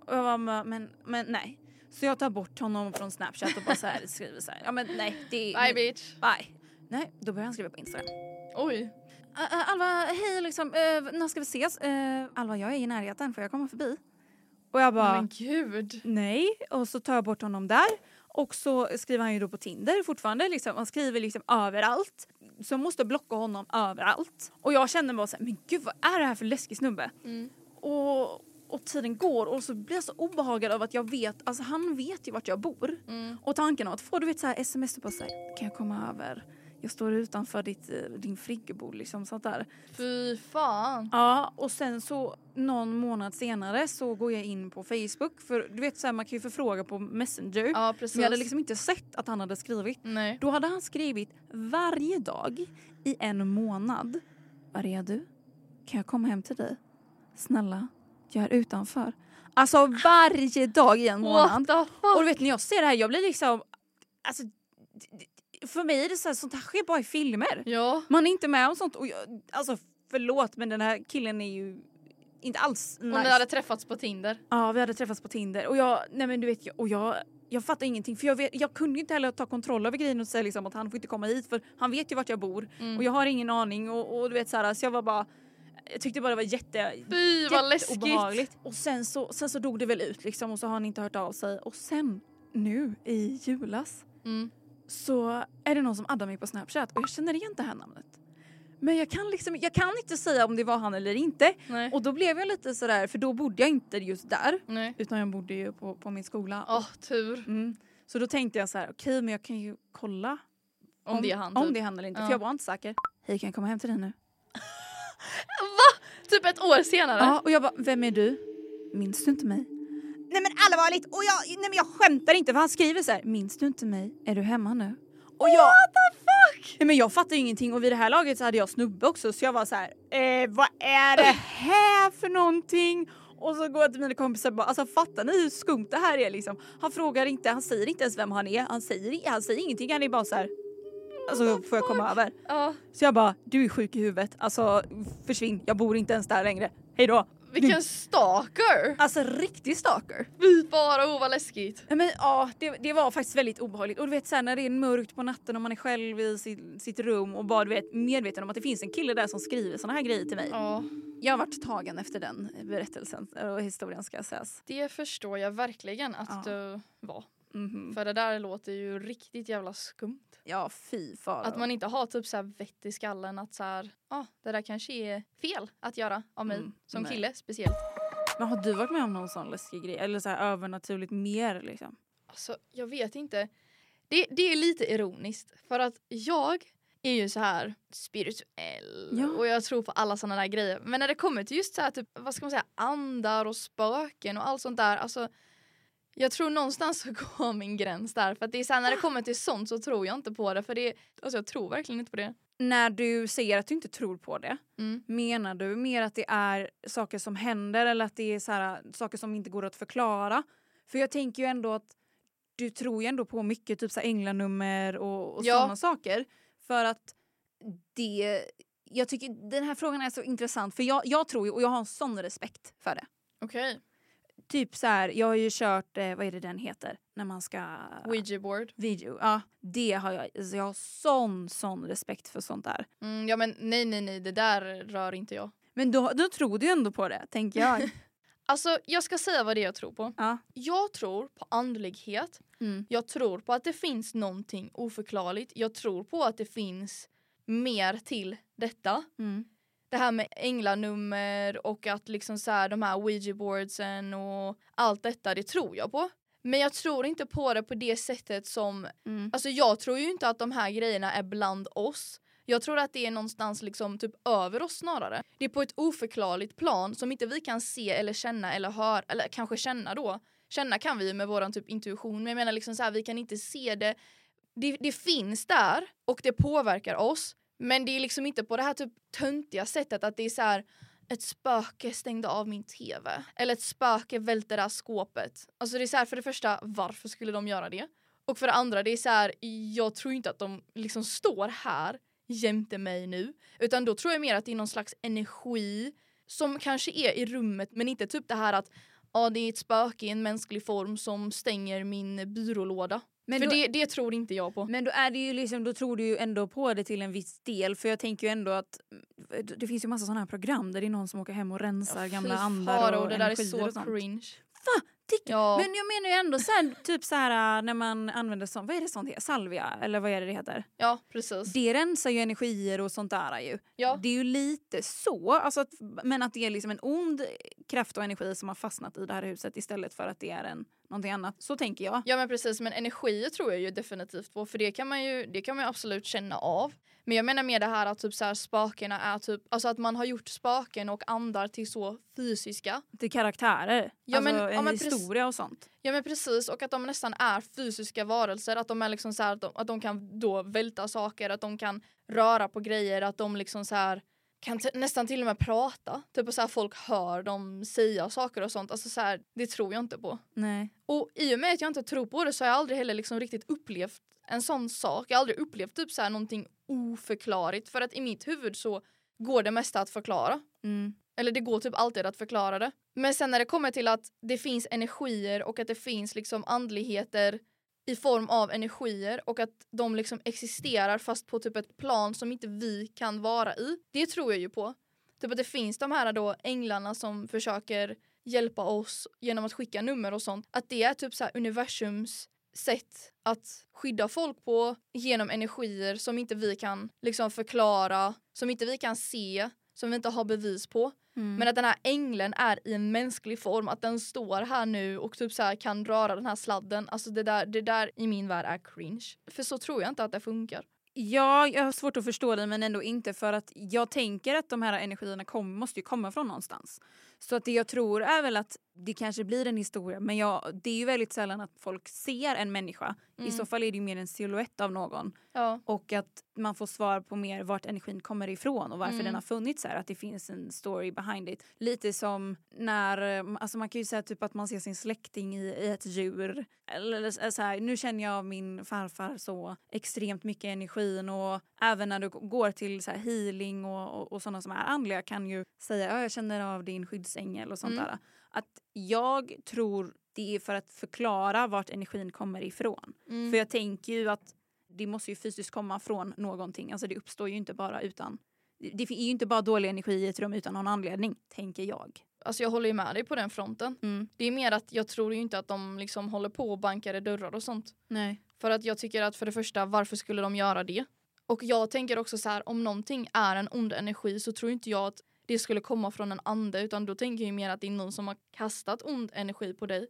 Och jag bara, men, men nej. Så jag tar bort honom från snapchat och bara så här (laughs) skriver så här, ja men nej det är... Bye bitch. Bye. Nej, då börjar han skriva på Instagram. Oj. Alva, hej liksom, uh, när ska vi ses? Eh, Alva, jag är i närheten, får jag komma förbi? Och jag bara, Men gud. nej. Och så tar jag bort honom där. Och så skriver han ju då på Tinder fortfarande. Liksom. Han skriver liksom överallt. Så jag måste blocka honom överallt. Och jag känner bara så här, men gud vad är det här för läskig snubbe? Mm. Och, och tiden går och så blir jag så obehagad av att jag vet, alltså han vet ju vart jag bor. Mm. Och tanken av att få du vet så här sms och bara kan jag komma över? Jag står utanför ditt, eh, din friggebod liksom sånt där. Fy fan. Ja och sen så någon månad senare så går jag in på Facebook för du vet så här, man kan ju förfråga på Messenger. Ja precis. Men jag hade liksom inte sett att han hade skrivit. Nej. Då hade han skrivit varje dag i en månad. Var är du? Kan jag komma hem till dig? Snälla, jag är utanför. Alltså varje dag i en månad. What the Och fuck? du vet när jag ser det här, jag blir liksom... Alltså, för mig är det så här, sånt här sker bara i filmer. Ja. Man är inte med om sånt. Och jag, alltså förlåt men den här killen är ju inte alls Och nice. ni hade träffats på Tinder. Ja vi hade träffats på Tinder och jag, nej men du vet, och jag, jag fattar ingenting för jag, vet, jag kunde inte heller ta kontroll över grejen och säga liksom att han får inte komma hit för han vet ju vart jag bor Mm. och jag har ingen aning och, och du vet så här, så jag var bara jag tyckte bara det var jätte, Fy vad läskigt. Och sen så, sen så dog det väl ut liksom och så har han inte hört av sig och sen nu i julas Mm. Så är det någon som addar mig på snapchat och jag känner igen det här namnet. Men jag kan liksom, jag kan inte säga om det var han eller inte Nej. och då blev jag lite sådär för då bodde jag inte just där Nej. utan jag bodde ju på, på min skola. Åh tur. Mm. Så då tänkte jag så här, okej men jag kan ju kolla Om, det är han om typ. det är han eller inte Ja. för jag var inte säker. Hej kan jag komma hem till dig nu? (laughs) Va? Typ ett år senare? Ja och jag bara, vem är du? Minns du inte mig? Nej men allvarligt, och jag, nej men jag skämtar inte för han skriver så här, minns du inte mig? Är du hemma nu? Och jag, What the fuck? nej men jag fattar ju ingenting och vid det här laget så hade jag snubbe också så jag var så här, eh, vad är det här för någonting? Och så går jag till mina kompisar och bara, alltså fattar ni hur skumt det här är liksom? Han frågar inte, han säger inte ens vem han är, han säger, han säger ingenting, han är bara så här. Alltså får jag komma över? Ja. Så jag bara, du är sjuk i huvudet, alltså försvinn, jag bor inte ens där längre, hejdå. Vilken stalker! Alltså riktig stalker. Fy bara oh vad läskigt. Men, ja det, det var faktiskt väldigt obehagligt och du vet såhär när det är mörkt på natten och man är själv i sitt, sitt rum och bara du vet medveten om att det finns en kille där som skriver såna här grejer till mig. Ja. Jag har varit tagen efter den berättelsen och historien ska sägas. Det förstår jag verkligen att Ja. du var. Mhm. För det där låter ju riktigt jävla skumt. Ja fy fara. Att man inte har typ så här vett i skallen att så här, ah, det där kanske är fel att göra av mig Mm, som nej. kille speciellt. Men har du varit med om någon sån läskig grej? Eller så här övernaturligt mer liksom? Alltså jag vet inte. Det, det är lite ironiskt för att jag är ju så här spirituell Ja. och jag tror på alla sådana där grejer. Men när det kommer till just så här typ, vad ska man säga, andar och spöken och allt sånt där. Alltså jag tror någonstans så (laughs) går min gräns där. För att det är så här, när det kommer till sånt så tror jag inte på det. För det, alltså jag tror verkligen inte på det. När du säger att du inte tror på det, Mm. menar du mer att det är saker som händer eller att det är så här, saker som inte går att förklara? För jag tänker ju ändå att du tror ju ändå på mycket typ så här änglanummer och, och Ja. sådana saker. För att det... Jag tycker den här frågan är så intressant för jag, jag tror ju, och jag har en sån respekt för det. Okej. Typ så här, jag har ju kört, eh, vad är det den heter? När man ska... Ouija board. Video. Ja, det har jag. Alltså jag har sån, sån respekt för sånt där. Mm, ja men nej nej nej det där rör inte jag. Men då, då tror du ju ändå på det, tänker jag. (laughs) Alltså jag ska säga vad det är jag tror på. ja. Jag tror på andlighet. Mm. Jag tror på att det finns någonting oförklarligt. Jag tror på att det finns mer till detta. Mm. Det här med änglanummer och att liksom så här, de här ouija boardsen och allt detta, det tror jag på. Men jag tror inte på det på det sättet som, Mm. alltså jag tror ju inte att de här grejerna är bland oss. Jag tror att det är någonstans liksom typ över oss snarare. Det är på ett oförklarligt plan som inte vi kan se eller känna eller höra, eller kanske känna då. Känna kan vi ju med våran typ intuition men jag menar liksom så här, vi kan inte se det. det. Det finns där och det påverkar oss. Men det är liksom inte på det här typ töntiga sättet att det är så här ett spöke stängde av min tv. Eller ett spöke välte det här skåpet. Alltså det är så här för det första, varför skulle de göra det? Och för det andra, det är så här, jag tror inte att de liksom står här jämte mig nu. Utan då tror jag mer att det är någon slags energi som kanske är i rummet men inte typ det här att ja, det är ett spöke i en mänsklig form som stänger min byrålåda. Men för då- det, det tror inte jag på. Men då är det ju liksom, då tror du ju ändå på det till en viss del. För jag tänker ju ändå att mm, det finns ju massa sådana här program där det är någon som åker hem och rensar gamla Fy andar faro, och det där är så och cringe. Va? Ja. Men jag menar ju ändå så här, typ så här äh, när man använder sånt, vad är det sånt heter? Salvia eller vad är det det heter? Ja, precis. Det rensar ju energier och sånt där ju. Ja. Det är ju lite så, alltså att, men att det är liksom en ond kraft och energi som har fastnat i det här huset istället för att det är en, någonting annat. Så tänker jag. Ja men precis, men energier tror jag ju definitivt på för det kan man ju, det kan man ju absolut känna av. Men jag menar mer det här att typ så här, spakerna är typ, alltså att man har gjort spaken och andar till så fysiska. Till karaktärer, Ja, alltså men- en ja, men historia och sånt. Ja men precis och att de nästan är fysiska varelser, att de är liksom så här, att, de, att de kan då välta saker, att de kan röra på grejer, att de liksom så här kan nästan till och med prata. Typ så här folk hör dem säga saker och sånt. Alltså så här, det tror jag inte på. Nej. Och i och med att jag inte tror på det så har jag aldrig heller liksom riktigt upplevt en sån sak. Jag har aldrig upplevt typ så här någonting oförklarligt för att i mitt huvud så går det mesta att förklara. Mm. Eller det går typ alltid att förklara det. Men sen när det kommer till att det finns energier och att det finns liksom andligheter i form av energier och att de liksom existerar fast på typ ett plan som inte vi kan vara i. Det tror jag ju på. Typ att det finns de här då änglarna som försöker hjälpa oss genom att skicka nummer och sånt. Att det är typ så här universums sätt att skydda folk på genom energier som inte vi kan liksom förklara, som inte vi kan se, som vi inte har bevis på. Mm. Men att den här ängeln är i en mänsklig form, att den står här nu och typ så kan röra den här sladden. Alltså det där, det där i min värld är cringe. För så tror jag inte att det funkar. Ja, jag har svårt att förstå det men ändå inte för att jag tänker att de här energierna kom, måste ju komma från någonstans. Så att det jag tror är väl att det kanske blir en historia men jag, det är ju väldigt sällan att folk ser en människa. I Mm. så fall är det ju mer en silhuett av någon. Ja. Och att man får svar på mer vart energin kommer ifrån och varför Mm. den har funnits här. Att det finns en story behind it. Lite som när, eh, alltså man kan ju säga typ att man ser sin släkting i, i ett djur. Eller så här, nu känner jag min farfar så extremt mycket energin och även när du går till så healing och, och, och sådana som är andliga kan ju säga ja, jag känner av din skyddsängel och sånt Mm. där. Att jag tror det är för att förklara vart energin kommer ifrån. Mm. För jag tänker ju att det måste ju fysiskt komma från någonting. Alltså det uppstår ju inte bara utan... Det är ju inte bara dålig energi i ett rum utan någon anledning, tänker jag. Alltså jag håller ju med dig på den fronten. Mm. Det är mer att jag tror ju inte att de liksom håller på och bankar i dörrar och sånt. Nej. För att jag tycker att för det första, varför skulle de göra det? Och jag tänker också så här, om någonting är en ond energi så tror inte jag att det skulle komma från en ande utan då tänker jag mer att det är någon som har kastat ond energi på dig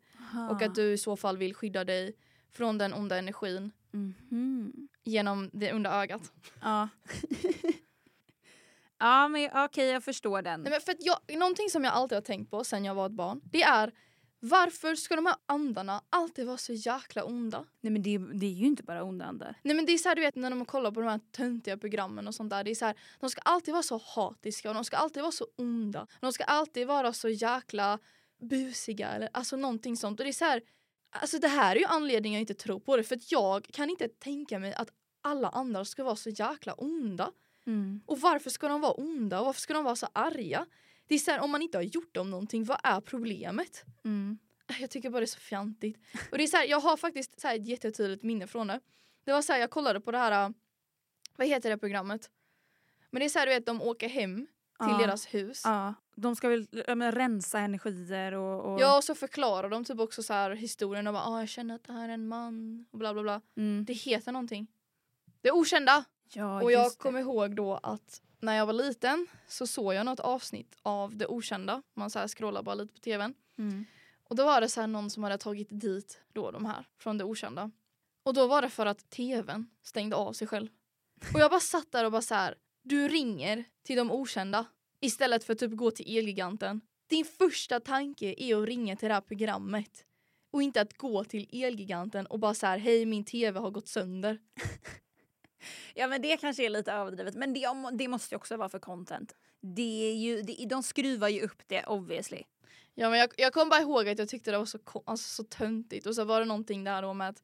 och att du i så fall vill skydda dig från den onda energin Mhm. genom det onda ögat. Ja. (laughs) ja men okej jag förstår den. Nej, men för jag, någonting som jag alltid har tänkt på sen jag var ett barn det är varför ska de här andarna alltid vara så jäkla onda? Nej men det, det är ju inte bara onda andar. Nej men det är så här, du vet när de kollar på de här töntiga programmen och sånt där. Det är så här, de ska alltid vara så hatiska och de ska alltid vara så onda. De ska alltid vara så jäkla busiga eller alltså någonting sånt. Och det är så här, alltså det här är ju anledningen jag inte tror på det för att jag kan inte tänka mig att alla andra ska vara så jäkla onda. Mm. Och varför ska de vara onda och varför ska de vara så arga? Det är så här, om man inte har gjort dem någonting, vad är problemet? Mm. Jag tycker bara det är så fjantigt. Och det är så här, jag har faktiskt så här ett jättetydligt minne från det. Det var så här, jag kollade på det här, äh, vad heter det programmet? Men det är så här, du vet, de åker hem till Ja. deras hus. Ja, de ska väl men, rensa energier och... och... Ja, och så förklarar de typ också så här historien och bara, ah, jag känner att det här är en man och bla bla bla. Mm. Det heter någonting. Det okända! ja och jag kommer ihåg då att när jag var liten så såg jag något avsnitt av Det okända. Man så här scrollar bara lite på tvn. Mm. Och då var det så här någon som hade tagit dit då de här från det okända. Och då var det för att tvn stängde av sig själv. Och jag bara satt där och bara så här. Du ringer till de okända istället för att typ gå till Elgiganten. Din första tanke är att ringa till det här programmet. Och inte att gå till Elgiganten och bara så här, hej min tv har gått sönder. (laughs) (laughs) Ja men det kanske är lite överdrivet men det, det måste ju också vara för content. Det är ju, det, de skruvar ju upp det obviously. Ja men jag, jag kommer bara ihåg att jag tyckte det var så, alltså, så töntigt och så var det någonting där då med att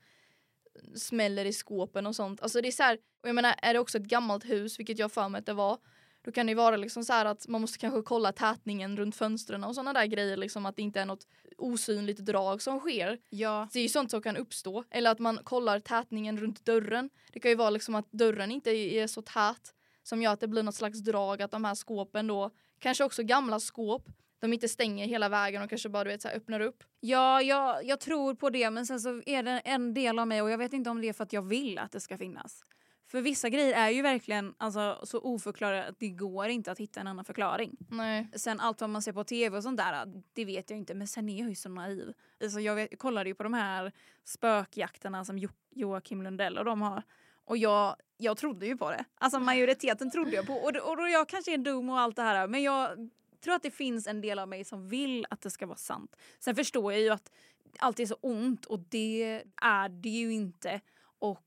smäller i skåpen och sånt. Alltså det är så här, och jag menar är det också ett gammalt hus vilket jag för mig att det var då kan det ju vara liksom så här att man måste kanske kolla tätningen runt fönstren och sådana där grejer liksom att det inte är något osynligt drag som sker. Ja. Det är ju sånt som kan uppstå. Eller att man kollar tätningen runt dörren. Det kan ju vara liksom att dörren inte är så tät som gör att det blir något slags drag att de här skåpen då, kanske också gamla skåp, de inte stänger hela vägen och kanske bara du vet, så här, öppnar upp. Ja, jag, jag tror på det men sen så är det en del av mig och jag vet inte om det är för att jag vill att det ska finnas. För vissa grejer är ju verkligen alltså, så oförklarade att det går inte att hitta en annan förklaring. Nej. Sen allt vad man ser på tv och sånt där, det vet jag inte. Men sen är jag ju så naiv. Alltså jag, vet, jag kollade ju på de här spökjakterna som jo, Joakim Lundell och de har. Och jag, jag trodde ju på det. Alltså majoriteten trodde jag på. Och, och då jag kanske är dum och allt det här. Men jag tror att det finns en del av mig som vill att det ska vara sant. Sen förstår jag ju att allt är så ont och det är det ju inte. Och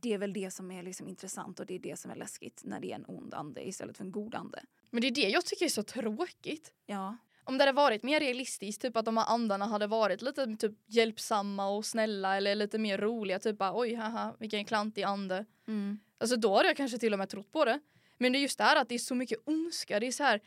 det är väl det som är liksom intressant och det är det som är läskigt när det är en ond ande istället för en god ande. Men det är det jag tycker är så tråkigt. Ja. Om det hade varit mer realistiskt, typ att de här andarna hade varit lite typ hjälpsamma och snälla eller lite mer roliga, typ bara oj haha vilken klantig ande. Mm. Alltså då hade jag kanske till och med trott på det. Men det är just det här att det är så mycket ondska, det är så här,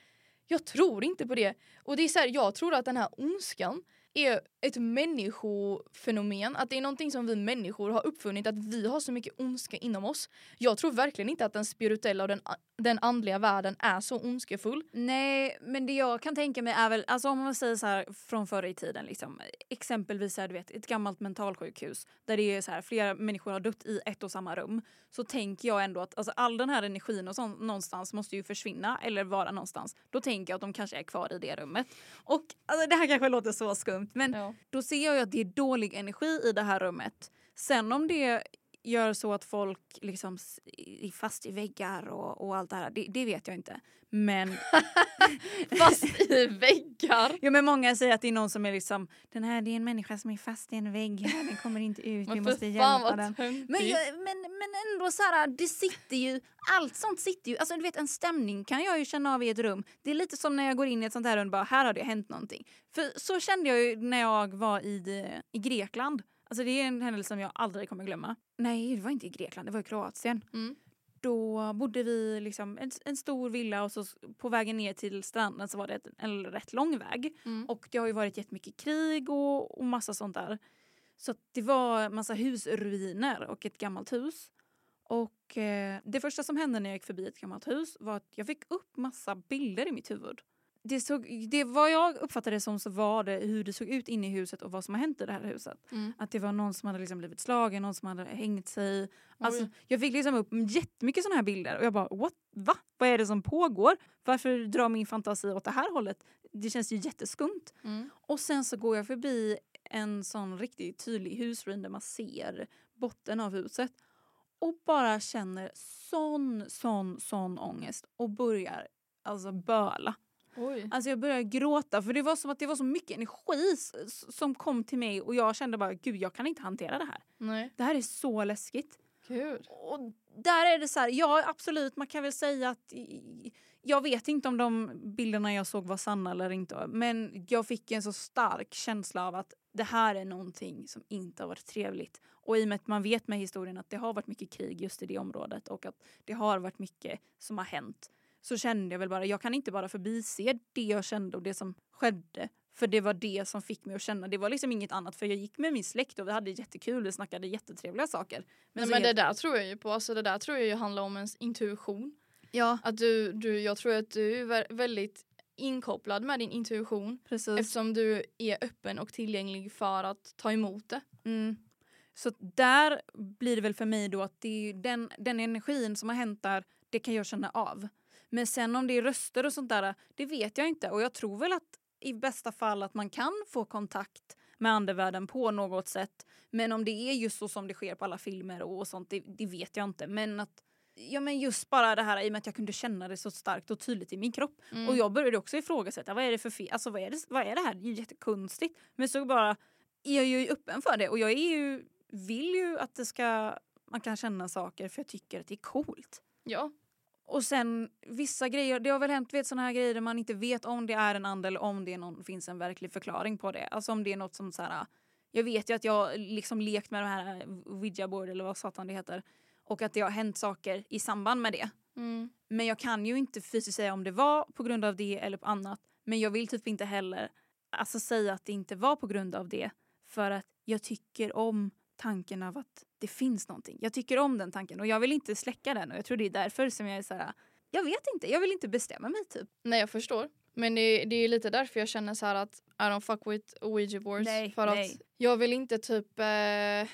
jag tror inte på det. Och det är så här, jag tror att den här ondskan är ett människofenomen, att det är någonting som vi människor har uppfunnit, att vi har så mycket ondska inom oss. Jag tror verkligen inte att den spirituella och den, den andliga världen är så ondskefull. Nej, men det jag kan tänka mig är väl, alltså om man säger så här från förr i tiden, liksom, exempelvis här, du vet, ett gammalt mentalsjukhus där det är så här, flera människor har dött i ett och samma rum. Så tänker jag ändå att alltså, all den här energin och sånt, någonstans måste ju försvinna eller vara någonstans. Då tänker jag att de kanske är kvar i det rummet. Och alltså, det här kanske låter så skumt men Ja. då ser jag ju att det är dålig energi i det här rummet. Sen om det gör så att folk liksom är fast i väggar och, och allt det här, det, det vet jag inte. Men (laughs) Fast i väggar. Ja men många säger att det är någon som är liksom, den här det är en människa som är fast i en vägg här, den kommer inte ut, vi måste hjälpa den. töntigt. Men, jag, men, men ändå så här, det sitter ju, allt sånt sitter ju, alltså du vet en stämning kan jag ju känna av i ett rum. Det är lite som när jag går in i ett sånt här rum bara, här har det hänt någonting. För så kände jag ju när jag var i, i Grekland. Alltså det är en händelse som jag aldrig kommer glömma. Nej det var inte i Grekland, det var i Kroatien Mm. då bodde vi liksom en, en stor villa och så på vägen ner till stranden så var det en rätt lång väg. Mm. Och det har ju varit jättemycket krig och, och massa sånt där. Så det var massa husruiner och ett gammalt hus. Och eh, det första som hände när jag gick förbi ett gammalt hus var att jag fick upp massa bilder i mitt huvud. Det såg, det, vad jag uppfattade det som så var det hur det såg ut inne i huset och vad som har hänt i det här huset. Mm. Att det var någon som hade liksom blivit slagen, någon som hade hängt sig. Alltså, Oj. jag fick liksom upp jättemycket såna här bilder och jag bara what? Va? Vad är det som pågår? Varför drar min fantasi åt det här hållet? Det känns ju jätteskumt. Mm. Och sen så går jag förbi en sån riktigt tydlig husruin där man ser botten av huset och bara känner sån, sån, sån ångest och börjar alltså böla. Oj. Alltså jag började gråta för det var som att det var så mycket energi som kom till mig och jag kände bara gud jag kan inte hantera det här. Nej. Det här är så läskigt. Gud. Och där är det så här, ja absolut man kan väl säga att jag vet inte om de bilderna jag såg var sanna eller inte men jag fick en så stark känsla av att det här är någonting som inte har varit trevligt. Och i och med att man vet med historien att det har varit mycket krig just i det området och att det har varit mycket som har hänt så kände jag väl bara, jag kan inte bara förbise det jag kände och det som skedde. För det var det som fick mig att känna, det var liksom inget annat för jag gick med min släkt och vi hade jättekul, vi snackade jättetrevliga saker. Men, så men det helt- där tror jag ju på. Alltså det där tror jag ju handlar om ens intuition. Ja, Att du, du, jag tror att du är vä- väldigt inkopplad med din intuition precis. eftersom du är öppen och tillgänglig för att ta emot det. Mm. Så där blir det väl för mig då att det är den, den energin som har hänt där, det kan jag känna av. Men sen om det är röster och sånt där, det vet jag inte. Och jag tror väl att i bästa fall att man kan få kontakt med andevärlden på något sätt. Men om det är just så som det sker på alla filmer och sånt, det, det vet jag inte. Men att Ja men just bara det här i och med att jag kunde känna det så starkt och tydligt i min kropp. Mm. Och jag började också ifrågasätta, vad är det för fel? Alltså vad är det, vad är det här? Det är ju jättekonstigt. Men så bara, jag är ju öppen för det och jag är ju, vill ju att det ska, man kan känna saker för jag tycker att det är coolt. Ja. Och sen vissa grejer, det har väl hänt vet, såna här grejer där man inte vet om det är en ande eller om det någon, finns en verklig förklaring på det. Alltså om det är något som så här, jag vet ju att jag liksom lekt med det här ouija board eller vad satan det heter. Och att det har hänt saker i samband med det. Mm. Men jag kan ju inte fysiskt säga om det var på grund av det eller på annat. Men jag vill typ inte heller alltså, säga att det inte var på grund av det. För att jag tycker om tanken av att det finns någonting. Jag tycker om den tanken och jag vill inte släcka den. Och jag tror det är därför som jag är så här. Jag vet inte, jag vill inte bestämma mig typ. Nej jag förstår. Men det, det är lite därför jag känner så här att I don't fuck with Ouija boards. Nej, för nej. att jag vill inte typ eh,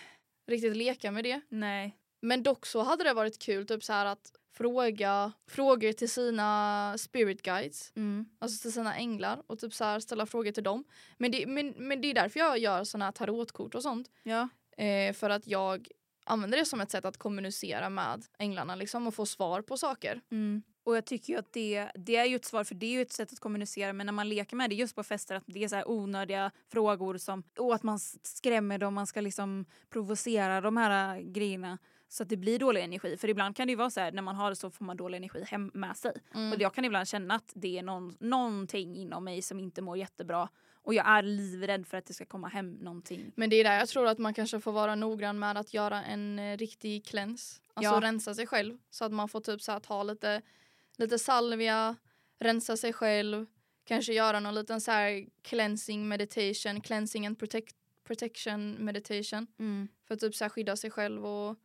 riktigt leka med det. Nej. Men dock så hade det varit kul typ så här att fråga frågor till sina spirit guides. Mm. Alltså till sina änglar och typ så här ställa frågor till dem. Men det, men, men det är därför jag gör såna här tarotkort och sånt. Ja. Eh, för att jag använder det som ett sätt att kommunicera med änglarna liksom och få svar på saker. Mm. Och jag tycker ju att det, det är ju ett svar för det är ju ett sätt att kommunicera men när man leker med det just på fester att det är så här onödiga frågor som och att man skrämmer dem, man ska liksom provocera de här äh, grejerna så att det blir dålig energi. För ibland kan det ju vara så här när man har det så får man dålig energi hem med sig. Mm. Och jag kan ibland känna att det är någon, någonting inom mig som inte mår jättebra och jag är livrädd för att det ska komma hem någonting. Men det är där jag tror att man kanske får vara noggrann med att göra en eh, riktig cleanse. Alltså Ja. rensa sig själv. Så att man får typ så här ta lite, lite salvia, rensa sig själv. Kanske göra någon liten så här cleansing meditation, cleansing and protect, protection meditation. För att typ så här skydda sig själv och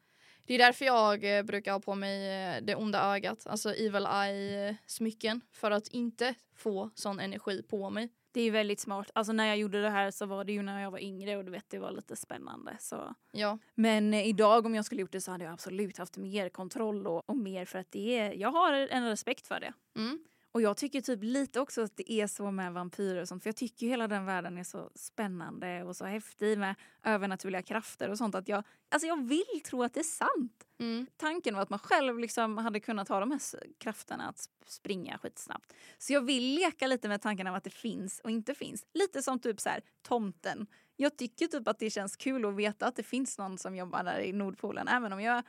det är därför jag eh, brukar ha på mig eh, det onda ögat, alltså evil eye eh, smycken för att inte få sån energi på mig. Det är väldigt smart. Alltså när jag gjorde det här så var det ju när jag var yngre och du vet det var lite spännande. Så. Ja. Men eh, idag om jag skulle gjort det så hade jag absolut haft mer kontroll och, och mer för att det är, jag har en respekt för det. Mm. Och jag tycker typ lite också att det är så med vampyrer och sånt för jag tycker ju hela den världen är så spännande och så häftig med övernaturliga krafter och sånt att jag, alltså jag vill tro att det är sant. Mm. Tanken var att man själv liksom hade kunnat ha de här krafterna att sp- springa skitsnabbt. Så jag vill leka lite med tanken av att det finns och inte finns. Lite som typ så här tomten. Jag tycker typ att det känns kul att veta att det finns någon som jobbar där i Nordpolen. Även om jag,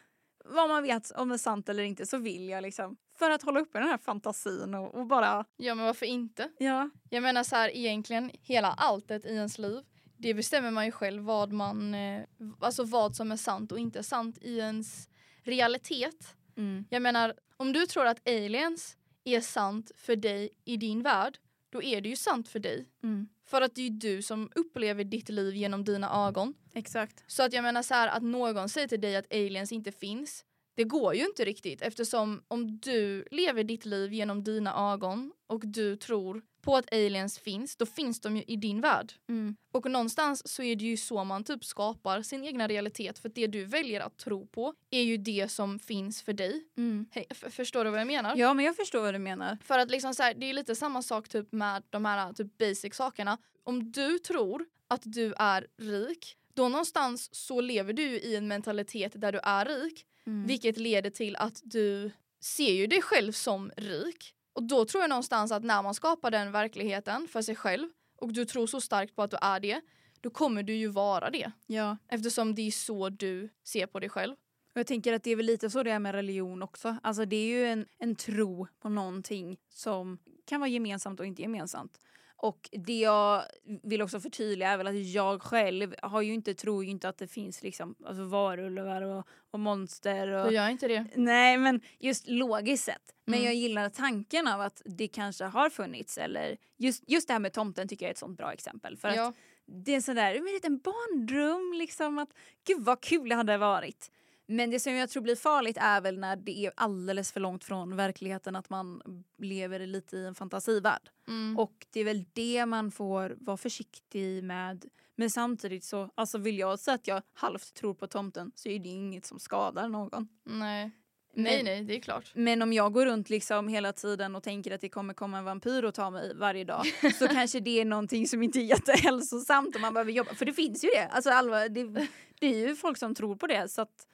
vad man vet om det är sant eller inte så vill jag liksom. För att hålla uppe den här fantasin och, och bara, ja men varför inte? ja. Jag menar så här egentligen hela alltet i ens liv det bestämmer man ju själv vad man, eh, alltså vad som är sant och inte sant i ens realitet. Mm. Jag menar om du tror att aliens är sant för dig i din värld då är det ju sant för dig. Mm. För att det är du som upplever ditt liv genom dina ögon. Exakt. Så att jag menar så här att någon säger till dig att aliens inte finns. Det går ju inte riktigt eftersom om du lever ditt liv genom dina ögon och du tror på att aliens finns, då finns de ju i din värld. Mm. Och någonstans så är det ju så man typ skapar sin egna realitet. För det du väljer att tro på är ju det som finns för dig. Mm. Hej, f- förstår du vad jag menar? Ja men jag förstår vad du menar. För att liksom så här, det är lite samma sak typ med de här typ basic sakerna. Om du tror att du är rik, då någonstans så lever du i en mentalitet där du är rik. Mm. Vilket leder till att du ser ju dig själv som rik. Och då tror jag någonstans att när man skapar den verkligheten för sig själv och du tror så starkt på att du är det, då kommer du ju vara det. Ja. Eftersom det är så du ser på dig själv. Och jag tänker att det är väl lite så det är med religion också. Alltså det är ju en, en tro på någonting som kan vara gemensamt och inte gemensamt. Och det jag vill också förtydliga är väl att jag själv har ju inte, tror ju inte att det finns liksom alltså varulvar och, och monster. Och, Du gör inte det. Nej men just logiskt sett. Men Mm. jag gillar tanken av att det kanske har funnits eller just, just det här med tomten tycker jag är ett sånt bra exempel. För Ja. att det är en sån där en liten barndröm liksom att gud vad kul det hade varit. Men det som jag tror blir farligt är väl när det är alldeles för långt från verkligheten att man lever lite i en fantasivärld. Mm. Och det är väl det man får vara försiktig med. Men samtidigt så alltså vill jag säga att jag halvt tror på tomten så är det inget som skadar någon. nej. Men- nej, nej, det är klart. Men om jag går runt liksom hela tiden och tänker att det kommer komma en vampyr och ta mig varje dag (laughs) så kanske det är någonting som inte är jättehälsosamt och man behöver jobba. För det finns ju det. Alltså allvar, det, det är ju folk som tror på det så att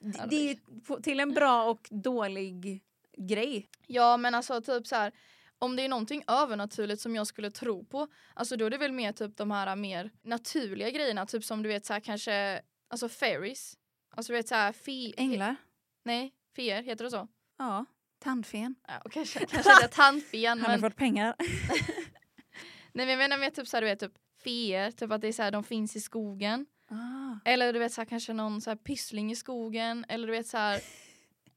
det, det är till en bra och dålig grej. Ja men alltså typ så här. Om det är någonting övernaturligt som jag skulle tro på, alltså då är det väl mer typ de här mer naturliga grejerna, typ som du vet så här kanske, alltså fairies. Alltså du vet så här, fe- Änglar? Nej, feer, heter det så? Ja. Tandfen. Ja, och kanske, (laughs) kanske inte tandfen Han har men, fått pengar. (laughs) nej men jag menar mer typ så här, du vet typ feer, typ att det är så här, de finns i skogen. Eller du vet så här, kanske någon så här pyssling i skogen eller du vet så här (laughs)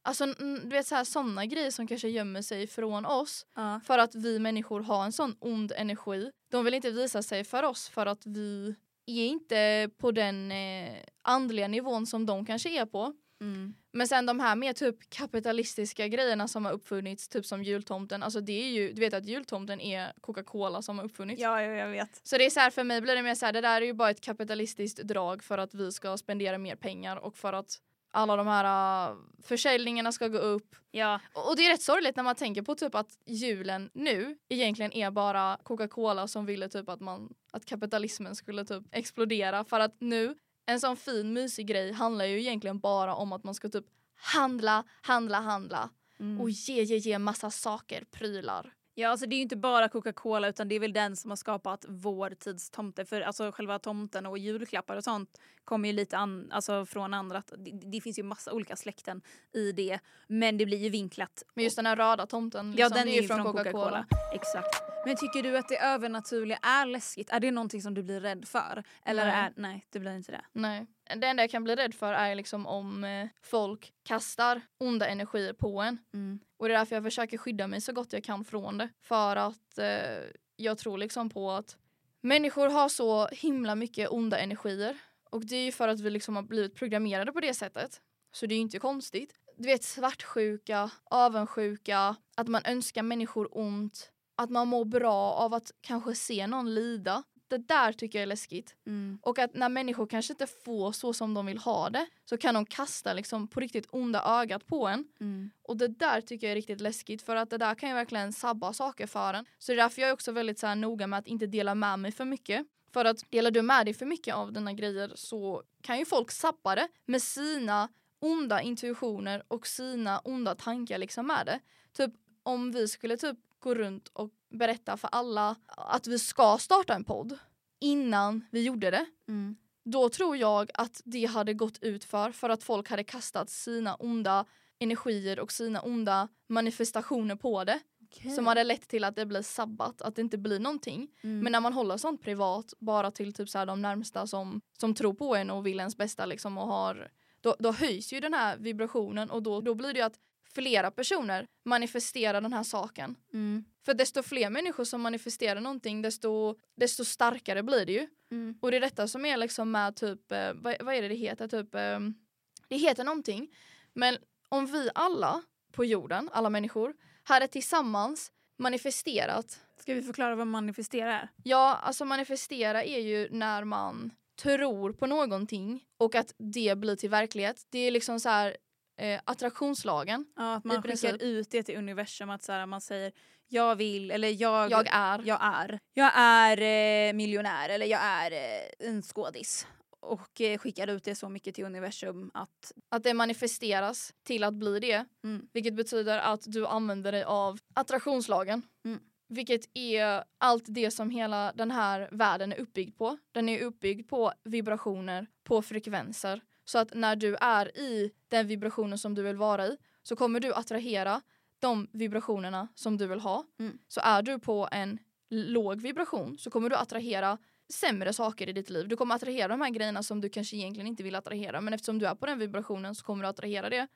Alltså du vet så här grejer som kanske gömmer sig från oss Ja. för att vi människor har en sån ond energi. De vill inte visa sig för oss för att vi är inte på den eh, andliga nivån som de kanske är på. Mm. Men sen de här mer typ kapitalistiska grejerna som har uppfunnits, typ som jultomten. Alltså det är ju, du vet att jultomten är Coca-Cola som har uppfunnits. Ja, ja, jag vet. Så det är så här för mig blir det mer så här, det där är ju bara ett kapitalistiskt drag för att vi ska spendera mer pengar och för att alla de här uh, försäljningarna ska gå upp. Ja. Och och det är rätt sorgligt när man tänker på typ att julen nu egentligen är bara Coca-Cola som ville typ att man att kapitalismen skulle typ explodera för att nu en sån fin mysig grej handlar ju egentligen bara om att man ska typ handla, handla, handla Mm. och ge, ge, ge massa saker, prylar. Ja, alltså det är ju inte bara Coca-Cola utan det är väl den som har skapat vår tids tomte. För alltså själva tomten och julklappar och sånt kommer ju lite an, alltså från andra. Det, det finns ju massa olika släkten i det. Men det blir ju vinklat. Men just den här röda tomten, liksom, ja, den är ju från Coca-Cola. Coca-Cola. Exakt. Men tycker du att det övernaturliga är läskigt? Är det någonting som du blir rädd för? Eller Nej. är, nej, det blir inte det. Nej. Det enda jag kan bli rädd för är liksom om eh, folk kastar onda energier på en. Mm. Och det är därför jag försöker skydda mig så gott jag kan från det. För att eh, jag tror liksom på att människor har så himla mycket onda energier. Och det är ju för att vi liksom har blivit programmerade på det sättet. Så det är ju inte konstigt. Du vet svartsjuka, avundsjuka, att man önskar människor ont. Att man mår bra av att kanske se någon lida. Det där tycker jag är läskigt. Mm. Och att när människor kanske inte får så som de vill ha det så kan de kasta liksom på riktigt onda ögat på en. Mm. Och det där tycker jag är riktigt läskigt för att det där kan ju verkligen sabba saker för en. Så det är därför jag är också väldigt så här noga med att inte dela med mig för mycket. För att delar du med dig för mycket av dina grejer så kan ju folk sabba det med sina onda intuitioner och sina onda tankar liksom med det. Typ om vi skulle typ gå runt och berätta för alla att vi ska starta en podd innan vi gjorde det Mm. då tror jag att det hade gått ut för för att folk hade kastat sina onda energier och sina onda manifestationer på det som hade lett till att det blir sabbat, att det inte blir någonting. Mm. Men när man håller sånt privat bara till typ så här de närmsta som, som tror på en och vill ens bästa liksom och har då, då höjs ju den här vibrationen och då, då blir det ju att flera personer manifesterar den här saken. Mm. För desto fler människor som manifesterar någonting desto, desto starkare blir det ju. Mm. Och det är detta som är liksom med typ, eh, vad, vad är det det heter? Typ, eh, det heter någonting. Men om vi alla på jorden, alla människor, hade tillsammans manifesterat. Ska vi förklara vad manifestera är? Ja, alltså manifestera är ju när man tror på någonting och att det blir till verklighet. Det är liksom så här eh, attraktionslagen. Ja, att man skickar ut det till universum. Att så här, man säger jag vill eller jag, Jag är. jag är. Jag är eh, miljonär eller jag är eh, en skådis. Och eh, skickar ut det så mycket till universum att Att det manifesteras till att bli det. mm, Vilket betyder att du använder dig av attraktionslagen. Mm. Vilket är allt det som hela den här världen är uppbyggd på. Den är uppbyggd på vibrationer, på frekvenser. Så att när du är i den vibrationen som du vill vara i så kommer du attrahera de vibrationerna som du vill ha. Mm. Så är du på en låg vibration så kommer du attrahera sämre saker i ditt liv. Du kommer attrahera de här grejerna som du kanske egentligen inte vill attrahera men eftersom du är på den vibrationen så kommer du attrahera det.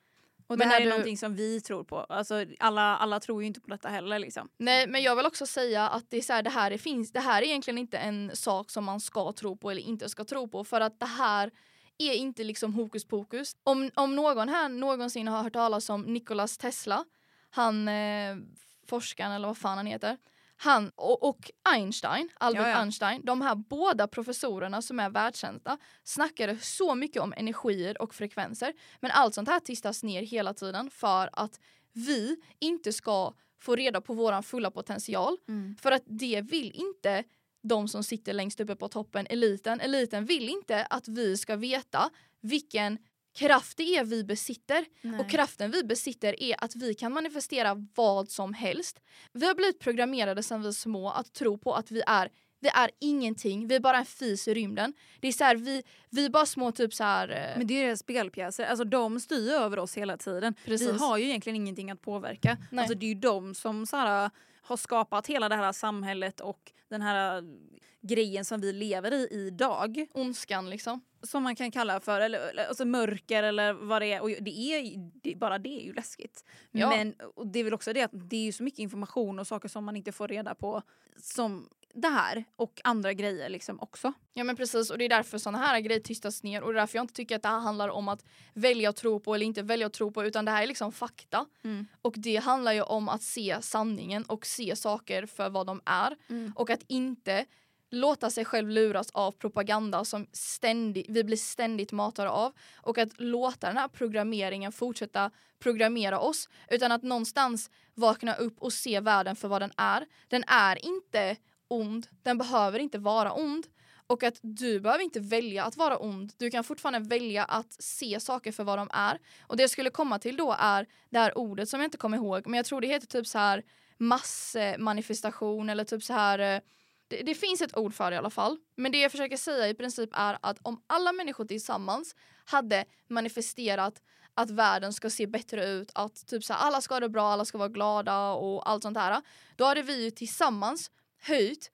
Och Men det här är du- någonting som vi tror på. Alltså, alla, alla tror ju inte på detta heller. Liksom. Nej men jag vill också säga att det är så här, det här är, finns, det här är egentligen inte en sak som man ska tro på eller inte ska tro på för att det här är inte liksom hokus pokus. Om, om någon här någonsin har hört talas om Nikolas Tesla, han eh, forskaren eller vad fan han heter, han och, och Einstein, Albert Ja, ja. Einstein, de här båda professorerna som är världskända snackade så mycket om energier och frekvenser. Men allt sånt här tystas ner hela tiden för att vi inte ska få reda på våran fulla potential. För att det vill inte de som sitter längst uppe på toppen, eliten. Eliten vill inte att vi ska veta vilken kraft det är vi besitter. Och kraften vi besitter är att vi kan manifestera vad som helst. Vi har blivit programmerade sedan vi är små att tro på att vi är vi är ingenting, vi är bara en fis i rymden. Det är så här, vi, vi är bara små typ så här. eh, Men det är deras spelpjäser. Alltså, de styr över oss hela tiden. Precis. Vi har ju egentligen ingenting att påverka. Nej. Alltså, det är ju de som så här, har skapat hela det här samhället och den här grejen som vi lever i idag. ondskan liksom. Som man kan kalla för eller, alltså mörker eller vad det är. Och det är det, bara det är ju läskigt. Ja. Men det är väl också det att det är så mycket information och saker som man inte får reda på. Som det här och andra grejer liksom också. Ja men precis och det är därför sådana här grejer tystas ner och det är därför jag inte tycker att det här handlar om att välja att tro på eller inte välja att tro på utan det här är liksom fakta. Mm. Och det handlar ju om att se sanningen och se saker för vad de är Mm. och att inte låta sig själv luras av propaganda som ständigt, vi blir ständigt matade av och att låta den här programmeringen fortsätta programmera oss utan att någonstans vakna upp och se världen för vad den är. Den är inte ond, den behöver inte vara ond och att du behöver inte välja att vara ond. Du kan fortfarande välja att se saker för vad de är. Och det jag skulle komma till då är det här ordet som jag inte kommer ihåg men jag tror det heter typ så här massmanifestation eller typ så här eh, det, det finns ett ord för det i alla fall. Men det jag försöker säga i princip är att om alla människor tillsammans hade manifesterat att världen ska se bättre ut, att typ så här, alla ska ha det bra, alla ska vara glada och allt sånt här. Då hade vi ju tillsammans höjt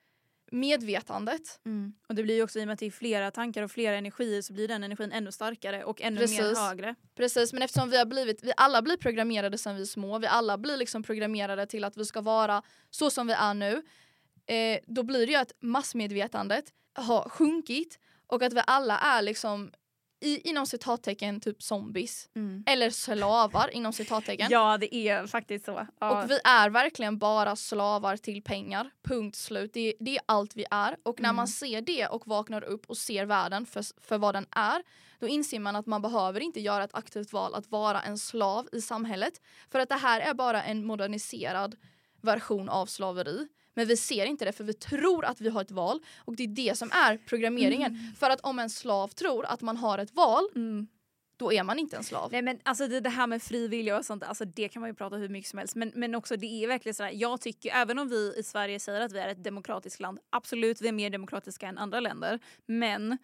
medvetandet. Och det blir ju också i och med att det är flera tankar och flera energier så blir den energin ännu starkare och ännu Precis. mer högre. Precis, men eftersom vi har blivit, vi alla blir programmerade sedan vi är små, vi alla blir liksom programmerade till att vi ska vara så som vi är nu. Eh, då blir det ju att massmedvetandet har sjunkit och att vi alla är liksom i, inom citattecken typ zombies. Eller slavar inom citattecken. Ja det är faktiskt så. Ja. Och vi är verkligen bara slavar till pengar. Punkt slut. Det, det är allt vi är. Och när Mm. man ser det och vaknar upp och ser världen för, för vad den är då inser man att man behöver inte göra ett aktivt val att vara en slav i samhället. För att det här är bara en moderniserad version av slaveri. Men vi ser inte det för vi tror att vi har ett val och det är det som är programmeringen. För att om en slav tror att man har ett val Mm. Då är man inte en slav. Nej men alltså det, det här med fri vilja och sånt, alltså det kan man ju prata hur mycket som helst. Men, men också det är verkligen sådär, jag tycker även om vi i Sverige säger att vi är ett demokratiskt land, absolut vi är mer demokratiska än andra länder. Men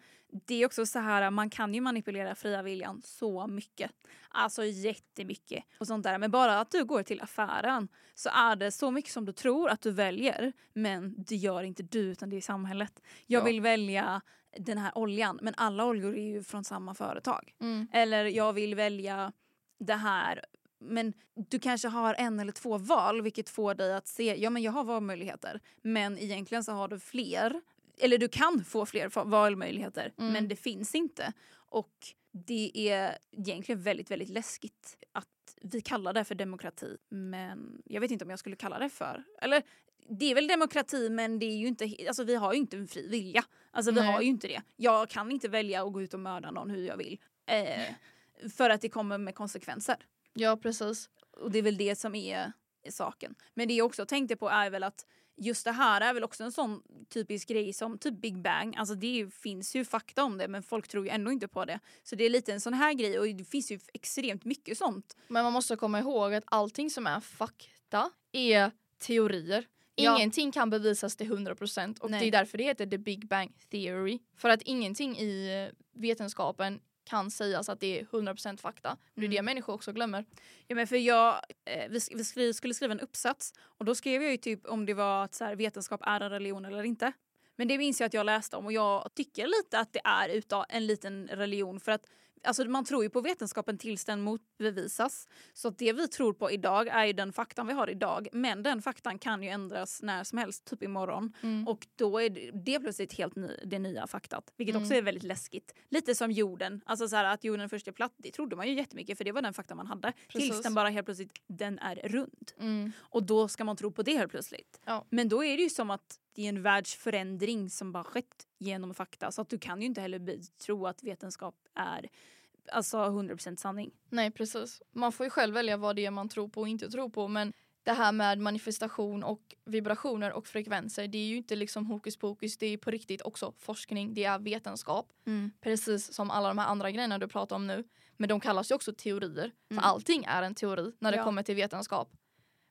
det är också så här, man kan ju manipulera fria viljan så mycket. Alltså jättemycket och sånt där. Men bara att du går till affären så är det så mycket som du tror att du väljer. Men det gör inte du utan det är samhället. Jag Ja. vill välja den här oljan men alla oljor är ju från samma företag. Mm. Eller jag vill välja det här. Men du kanske har en eller två val vilket får dig att se, ja men jag har valmöjligheter. Men egentligen så har du fler. Eller du kan få fler valmöjligheter Mm. men det finns inte. Och det är egentligen väldigt, väldigt läskigt att vi kallar det för demokrati men jag vet inte om jag skulle kalla det för, eller det är väl demokrati men det är ju inte, alltså vi har ju inte en fri vilja. Alltså vi Nej. har ju inte det. Jag kan inte välja att gå ut och mörda någon hur jag vill. Eh, för att det kommer med konsekvenser. Ja precis. Och det är väl det som är, är saken. Men det jag också tänkte på är väl att just det här är väl också en sån typisk grej som typ Big Bang. Alltså det finns ju fakta om det men folk tror ju ändå inte på det. Så det är lite en sån här grej och det finns ju extremt mycket sånt. Men man måste komma ihåg att allting som är fakta är teorier. Ja. Ingenting kan bevisas till 100% och Nej. det är därför det heter the big bang theory. För att ingenting i vetenskapen kan sägas att det är 100% fakta. Det är det Mm. människor också glömmer. Ja, men för jag, eh, vi, vi skulle skriva en uppsats och då skrev jag ju typ om det var att så här, vetenskap är en religion eller inte. Men det minns jag att jag läste om och jag tycker lite att det är utav en liten religion för att Alltså man tror ju på vetenskapen tills den motbevisas. Så det vi tror på idag är ju den faktan vi har idag. Men den faktan kan ju ändras när som helst, typ imorgon. Mm. Och då är det, det plötsligt helt ny, det nya faktat. Vilket också Mm. är väldigt läskigt. Lite som jorden. Alltså så här, att jorden först är platt, det trodde man ju jättemycket för det var den fakta man hade. Tills Precis. den bara helt plötsligt, den är rund. Mm. Och då ska man tro på det helt plötsligt. Ja. Men då är det ju som att det är en världsförändring som bara skett genom fakta. Så att du kan ju inte heller tro att vetenskap är alltså 100% sanning. Nej precis. Man får ju själv välja vad det är man tror på och inte tror på men det här med manifestation och vibrationer och frekvenser det är ju inte liksom hokus pokus det är på riktigt också forskning, det är vetenskap. Precis som alla de här andra grejerna du pratar om nu. Men de kallas ju också teorier. För Mm. allting är en teori när det Ja. kommer till vetenskap.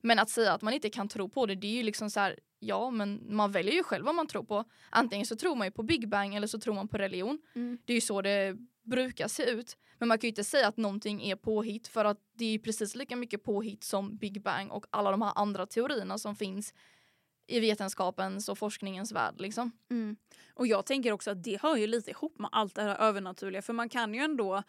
Men att säga att man inte kan tro på det, det är ju liksom så här, ja men man väljer ju själv vad man tror på. Antingen så tror man ju på Big Bang eller så tror man på religion. Mm. Det är ju så det brukar se ut. Men man kan ju inte säga att någonting är påhitt för att det är precis lika mycket påhitt som Big Bang och alla de här andra teorierna som finns i vetenskapens och forskningens värld liksom. Mm. Och jag tänker också att det hör ju lite ihop med allt det här övernaturliga för man kan ju ändå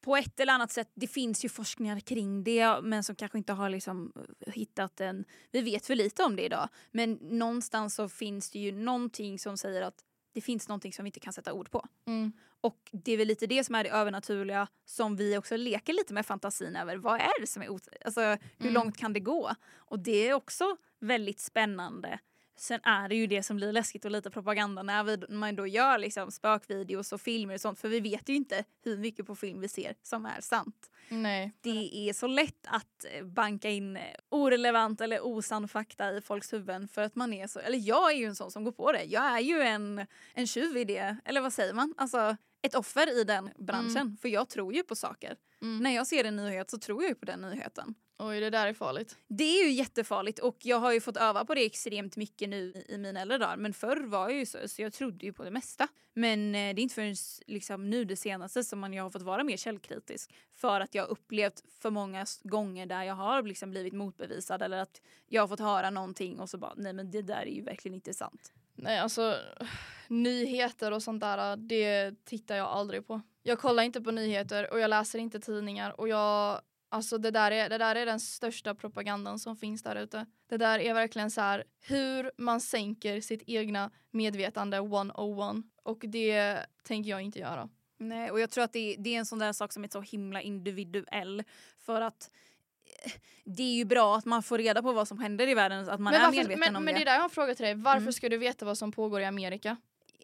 på ett eller annat sätt, det finns ju forskningar kring det men som kanske inte har liksom hittat en, vi vet för lite om det idag, men någonstans så finns det ju någonting som säger att det finns någonting som vi inte kan sätta ord på. Mm. Och det är väl lite det som är det övernaturliga som vi också leker lite med fantasin över. Vad är det som är Alltså hur Mm. långt kan det gå? Och det är också väldigt spännande. Sen är det ju det som blir läskigt och lite propaganda när vi, när man då gör liksom spökvideos och filmer och sånt för vi vet ju inte hur mycket på film vi ser som är sant. Nej. Det är så lätt att eh, banka in eh, orelevant eller osann fakta i folks huvuden för att man är så, eller jag är ju en sån som går på det. Jag är ju en, en tjuv i det, eller vad säger man? Alltså ett offer i den branschen för jag tror ju på saker. Mm. När jag ser en nyhet så tror jag ju på den nyheten. Oj det där är farligt. Det är ju jättefarligt och jag har ju fått öva på det extremt mycket nu i- mina äldre dagar. Men förr var jag ju så, så jag trodde ju på det mesta. Men eh, det är inte förrän liksom, nu det senaste som man, jag har fått vara mer källkritisk. För att jag har upplevt för många gånger där jag har liksom blivit motbevisad eller att jag har fått höra någonting och så bara nej men det där är ju verkligen inte sant. Nej alltså (sighs) nyheter och sånt där det tittar jag aldrig på. Jag kollar inte på nyheter och jag läser inte tidningar och jag Alltså det där, är, det där är den största propagandan som finns där ute. Det där är verkligen så här hur man sänker sitt egna medvetande 101 och det tänker jag inte göra. Nej, och jag tror att det, det är en sån där sak som är så himla individuell. För att eh, det är ju bra att man får reda på vad som händer i världen, att man men är varför, medveten men, om men det. det är där jag har en fråga till dig. Varför Mm. ska du veta vad som pågår i Amerika?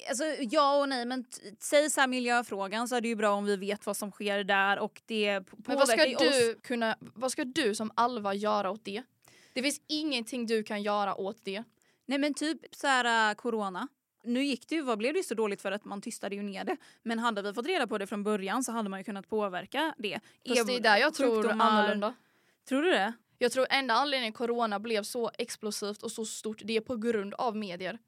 Alltså, ja och nej, men säg så här miljöfrågan så är det ju bra om vi vet vad som sker där och det p- Men vad ska, påverkar ju oss. du kunna, vad ska du som Alva göra åt det? Det finns ingenting du kan göra åt det. Nej men typ så här äh, corona. Nu gick det ju, vad blev det ju så dåligt för att man tystade ju ner det. Men hade vi fått reda på det från början så hade man ju kunnat påverka det. Fast det är där jag tror annorlunda. Tror du det? Jag tror enda anledningen corona blev så explosivt och så stort det är på grund av medier.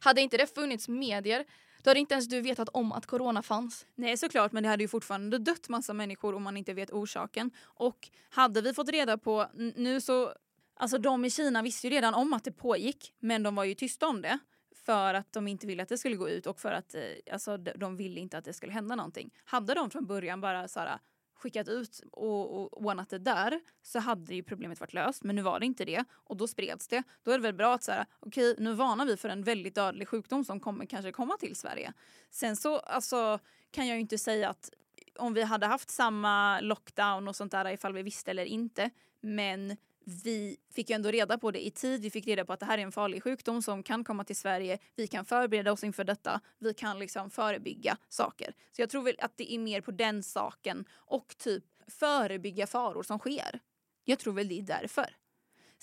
Hade inte det funnits medier då hade inte ens du vetat om att corona fanns. Nej såklart men det hade ju fortfarande dött massa människor om man inte vet orsaken. Och hade vi fått reda på, nu så, alltså de i Kina visste ju redan om att det pågick men de var ju tysta om det. För att de inte ville att det skulle gå ut och för att eh, alltså, de, de ville inte att det skulle hända någonting. Hade de från början bara så här, skickat ut och, och ordnat det där så hade ju problemet varit löst. Men nu var det inte det och då spreds det. Då är det väl bra att så här, okej nu varnar vi för en väldigt dödlig sjukdom som kommer kanske komma till Sverige. Sen så alltså, kan jag ju inte säga att om vi hade haft samma lockdown och sånt där ifall vi visste eller inte. Men vi fick ju ändå reda på det i tid. Vi fick reda på att det här är en farlig sjukdom som kan komma till Sverige. Vi kan förbereda oss inför detta. Vi kan liksom förebygga saker. Så jag tror väl att det är mer på den saken och typ förebygga faror som sker. Jag tror väl det är därför.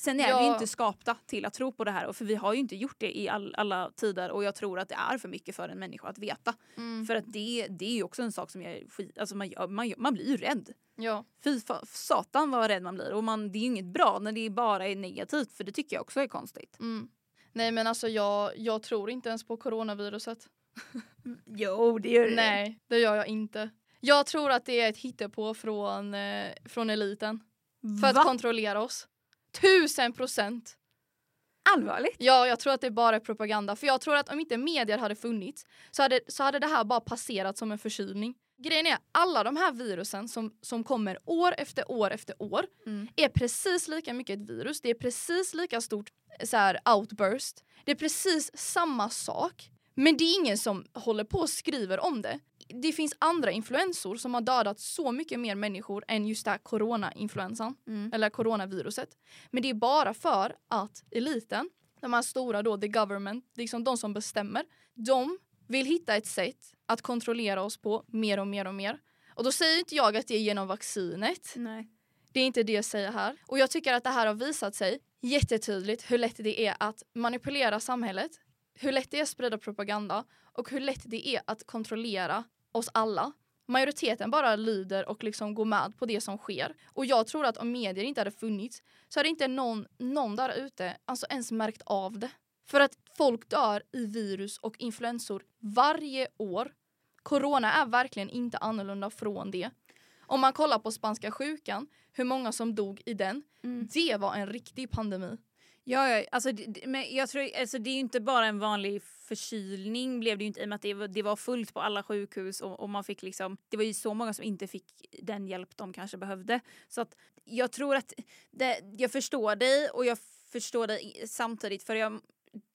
Sen är Ja. vi inte skapta till att tro på det här för vi har ju inte gjort det i all, alla tider och jag tror att det är för mycket för en människa att veta. Mm. För att det, det är ju också en sak som jag skit, alltså man, gör- man, man blir ju rädd. Ja. Fy satan vad rädd man blir och man, det är ju inget bra när det bara är negativt för det tycker jag också är konstigt. Mm. Nej men alltså jag, jag tror inte ens på coronaviruset. (laughs) Jo det gör Nej, det gör jag inte. Jag tror att det är ett hittepå från, eh, från eliten. För att Va? kontrollera oss. Tusen procent! Allvarligt? Ja, jag tror att det bara är propaganda. För jag tror att om inte medier hade funnits så hade, så hade det här bara passerat som en förkylning. Grejen är, alla de här virusen som, som kommer år efter år efter år Mm. är precis lika mycket ett virus. Det är precis lika stort eh, så här, outburst. Det är precis samma sak. Men det är ingen som håller på och skriver om det. Det finns andra influensor som har dödat så mycket mer människor än just det här corona-influensan Mm. eller coronaviruset. Men det är bara för att eliten, de här stora då, the government, liksom de som bestämmer, de vill hitta ett sätt att kontrollera oss på mer och mer och mer. Och då säger inte jag att det är genom vaccinet. Nej. Det är inte det jag säger här. Och jag tycker att det här har visat sig jättetydligt hur lätt det är att manipulera samhället, hur lätt det är att sprida propaganda och hur lätt det är att kontrollera oss alla. Majoriteten bara lyder och liksom går med på det som sker. Och jag tror att om medier inte hade funnits så hade inte någon, någon där ute alltså ens märkt av det. För att folk dör i virus och influensor varje år. Corona är verkligen inte annorlunda från det. Om man kollar på spanska sjukan, hur många som dog i den, Mm. det var en riktig pandemi. Ja, ja alltså, det, men jag tror, alltså, det är ju inte bara en vanlig förkylning blev det ju inte i och med att det var, det var fullt på alla sjukhus och, och man fick liksom, det var ju så många som inte fick den hjälp de kanske behövde. Så att jag tror att, det, jag förstår dig och jag förstår dig samtidigt för jag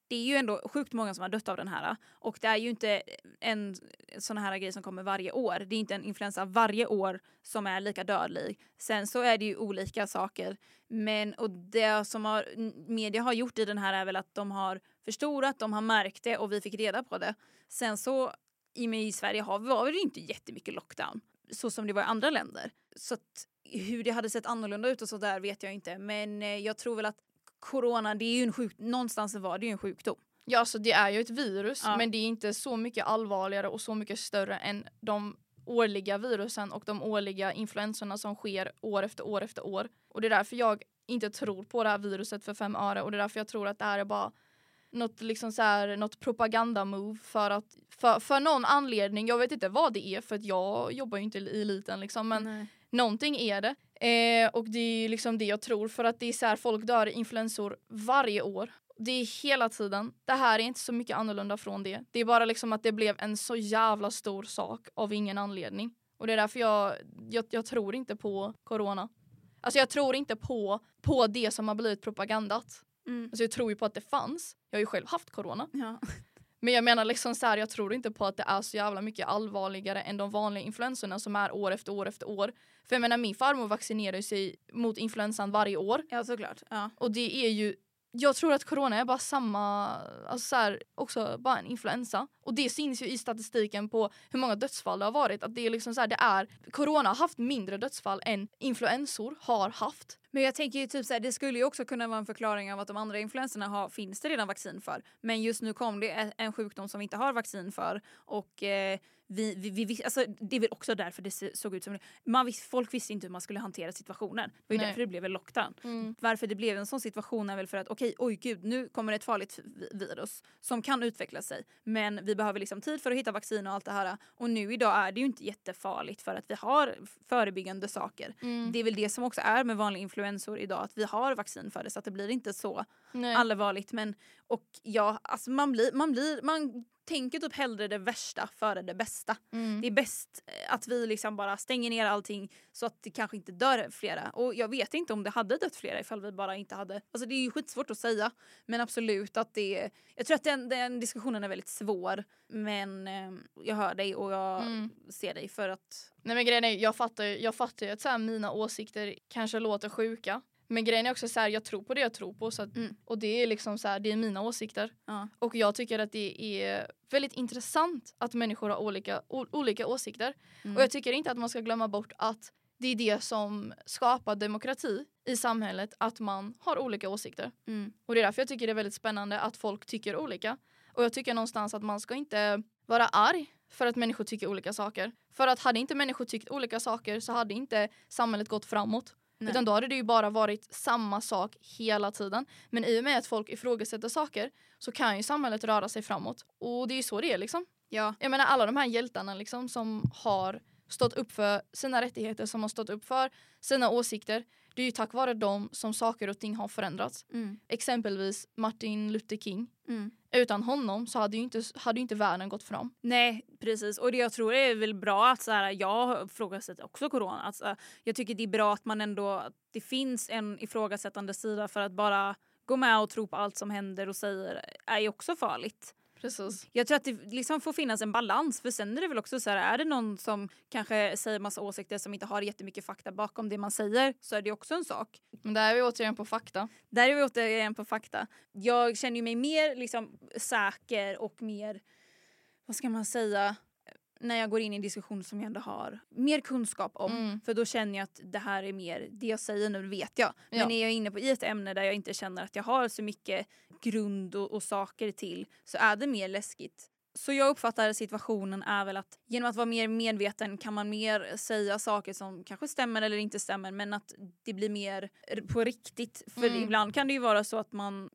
det är ju ändå sjukt många som har dött av den här och det är ju inte en sån här grej som kommer varje år. Det är inte en influensa varje år som är lika dödlig. Sen så är det ju olika saker. Men och det som har, media har gjort i den här är väl att de har förstorat, de har märkt det och vi fick reda på det. Sen så i mig i Sverige har, var det inte jättemycket lockdown så som det var i andra länder. Så att hur det hade sett annorlunda ut och så där vet jag inte. Men eh, jag tror väl att corona, det är ju en sjuk, någonstans var det ju en sjukdom. Ja, så det är ju ett virus, Ja. men det är inte så mycket allvarligare och så mycket större än de årliga virusen och de årliga influensorna som sker år efter år efter år. Och det är därför jag inte tror på det här viruset för fem öre och det är därför jag tror att det här är bara något, liksom så här, något propagandamove för att för, för någon anledning, jag vet inte vad det är för att jag jobbar ju inte i eliten liksom men Nej. Någonting är det. Eh, och det är liksom det jag tror för att det är så här folk dör i influensor varje år. Det är hela tiden. Det här är inte så mycket annorlunda från det. Det är bara liksom att det blev en så jävla stor sak av ingen anledning. Och det är därför jag, jag, jag tror inte på corona. Alltså jag tror inte på, på det som har blivit propagandat. Mm. Alltså jag tror ju på att det fanns. Jag har ju själv haft corona. Ja. Men jag menar liksom så här, jag tror inte på att det är så jävla mycket allvarligare än de vanliga influensorna som är år efter år efter år. För jag menar min farmor vaccinerar sig mot influensan varje år ja, såklart. Ja. och det är ju jag tror att corona är bara samma, alltså så här, också bara en influensa. Och det syns ju i statistiken på hur många dödsfall det har varit. Att det är liksom så här, det är, corona har haft mindre dödsfall än influensor har haft. Men jag tänker ju typ så här, det skulle ju också kunna vara en förklaring av att de andra influenserna har, finns det redan vaccin för. Men just nu kom det en- sjukdom som vi inte har vaccin för. Och eh, vi, vi, vi, alltså, det är väl också därför det såg ut som det. Man vis, folk visste inte hur man skulle hantera situationen. Det var ju Nej. därför det blev en lockdown. Mm. Varför det blev en sån situation är väl för att okej, oj gud, nu kommer ett farligt vi- virus som kan utveckla sig. Men vi behöver liksom tid för att hitta vaccin och allt det här. Och nu idag är det ju inte jättefarligt för att vi har förebyggande saker. Mm. Det är väl det som också är med vanliga influensor idag, att vi har vaccin för det så att det blir inte så Nej. allvarligt. Men och ja, alltså man blir, man blir, man tänker typ hellre det värsta före det bästa. Mm. Det är bäst eh, att vi liksom bara stänger ner allting så att det kanske inte dör flera. Och jag vet inte om det hade dött flera ifall vi bara inte hade... Alltså det är ju skitsvårt att säga. Men absolut att det... Jag tror att den, den diskussionen är väldigt svår. Men eh, jag hör dig och jag Mm. ser dig för att... Nej men grejen är, jag fattar, ju- jag fattar ju att så här, mina åsikter kanske låter sjuka. Men grejen är också så här, jag tror på det jag tror på. Så att, Mm. Och det är liksom så här, det är mina åsikter. Ja. Och jag tycker att det är väldigt intressant att människor har olika, olika åsikter. Mm. Och jag tycker inte att man ska glömma bort att det är det som skapar demokrati i samhället, att man har olika åsikter. Mm. Och det är därför jag tycker det är väldigt spännande att folk tycker olika. Och jag tycker någonstans att man ska inte vara arg för att människor tycker olika saker. För att hade inte människor tyckt olika saker så hade inte samhället gått framåt. Nej. Utan då hade det ju bara varit samma sak hela tiden. Men i och med att folk ifrågasätter saker så kan ju samhället röra sig framåt. Och det är ju så det är liksom. Ja. Jag menar alla de här hjältarna liksom som har stått upp för sina rättigheter, som har stått upp för sina åsikter. Det är ju tack vare dem som saker och ting har förändrats. Mm. Exempelvis Martin Luther King. Mm. Utan honom så hade ju inte, hade ju inte världen gått fram. Nej precis och det jag tror är väl bra att så här, jag ifrågasätter också corona. Alltså, jag tycker det är bra att man ändå, att det finns en ifrågasättande sida för att bara gå med och tro på allt som händer och säger är ju också farligt. Precis. Jag tror att det liksom får finnas en balans för sen är det väl också så här, är det någon som kanske säger massa åsikter som inte har jättemycket fakta bakom det man säger så är det också en sak. Men där är vi återigen på fakta. Där är vi återigen på fakta. Jag känner ju mig mer liksom säker och mer, vad ska man säga, när jag går in i en diskussion som jag ändå har mer kunskap om. Mm. För då känner jag att det här är mer, det jag säger nu vet jag. Men Ja. är jag inne på i ett ämne där jag inte känner att jag har så mycket grund och, och saker till så är det mer läskigt. Så jag uppfattar situationen är väl att genom att vara mer medveten kan man mer säga saker som kanske stämmer eller inte stämmer men att det blir mer på riktigt. För Mm. ibland kan det ju vara så att man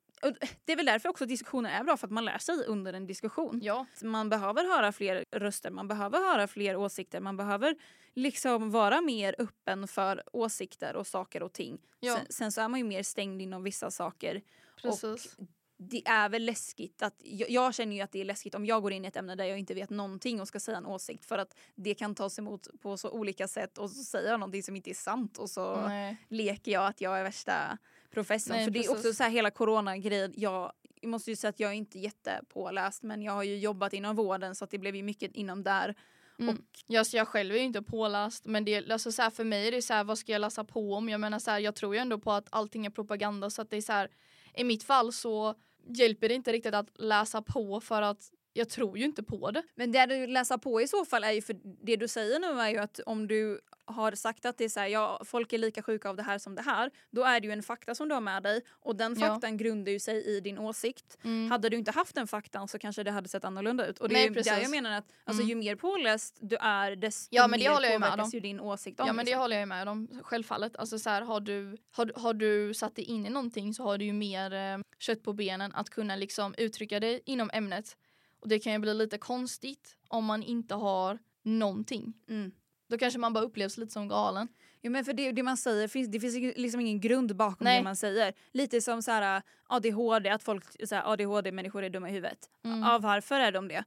det är väl därför också diskussioner är bra för att man lär sig under en diskussion. Ja. Man behöver höra fler röster, man behöver höra fler åsikter, man behöver liksom vara mer öppen för åsikter och saker och ting. Ja. Sen, sen så är man ju mer stängd inom vissa saker. Precis. Det är väl läskigt att, jag, jag känner ju att det är läskigt om jag går in i ett ämne där jag inte vet någonting och ska säga en åsikt för att det kan tas emot på så olika sätt och så säger jag någonting som inte är sant och så Nej. leker jag att jag är värsta professorn. Nej, för det är också så här hela coronagrejen. Jag, jag måste ju säga att jag är inte jättepåläst men jag har ju jobbat inom vården så att det blev ju mycket inom där. Mm. Och Jag, jag själv är ju inte påläst men det, alltså så här, för mig är det så här, vad ska jag läsa på om? Jag menar så här, jag tror ju ändå på att allting är propaganda så att det är så här, i mitt fall så hjälper det inte riktigt att läsa på för att jag tror ju inte på det. Men det du läser på i så fall är ju för det du säger nu är ju att om du har sagt att det är så här, ja folk är lika sjuka av det här som det här, då är det ju en fakta som du har med dig och den Ja. faktan grundar ju sig i din åsikt. Mm. Hade du inte haft den faktan så kanske det hade sett annorlunda ut. Och det Nej, är ju där precis. jag menar att alltså, Mm. ju mer påläst du är desto Ja, men det mer håller jag ju med påverkas om. ju din åsikt om. Ja men det liksom. håller jag med om, självfallet. Alltså så här, har, du, har, har du satt dig in i någonting så har du ju mer eh, kött på benen att kunna liksom uttrycka dig inom ämnet. Och det kan ju bli lite konstigt om man inte har någonting. Mm. Då kanske man bara upplevs lite som galen. Ja men för det, det man säger, finns, det finns liksom ingen grund bakom Nej. det man säger. Lite som så här, ADHD, att folk här, ADHD-människor är dumma i huvudet. Mm. Ja, varför är de det?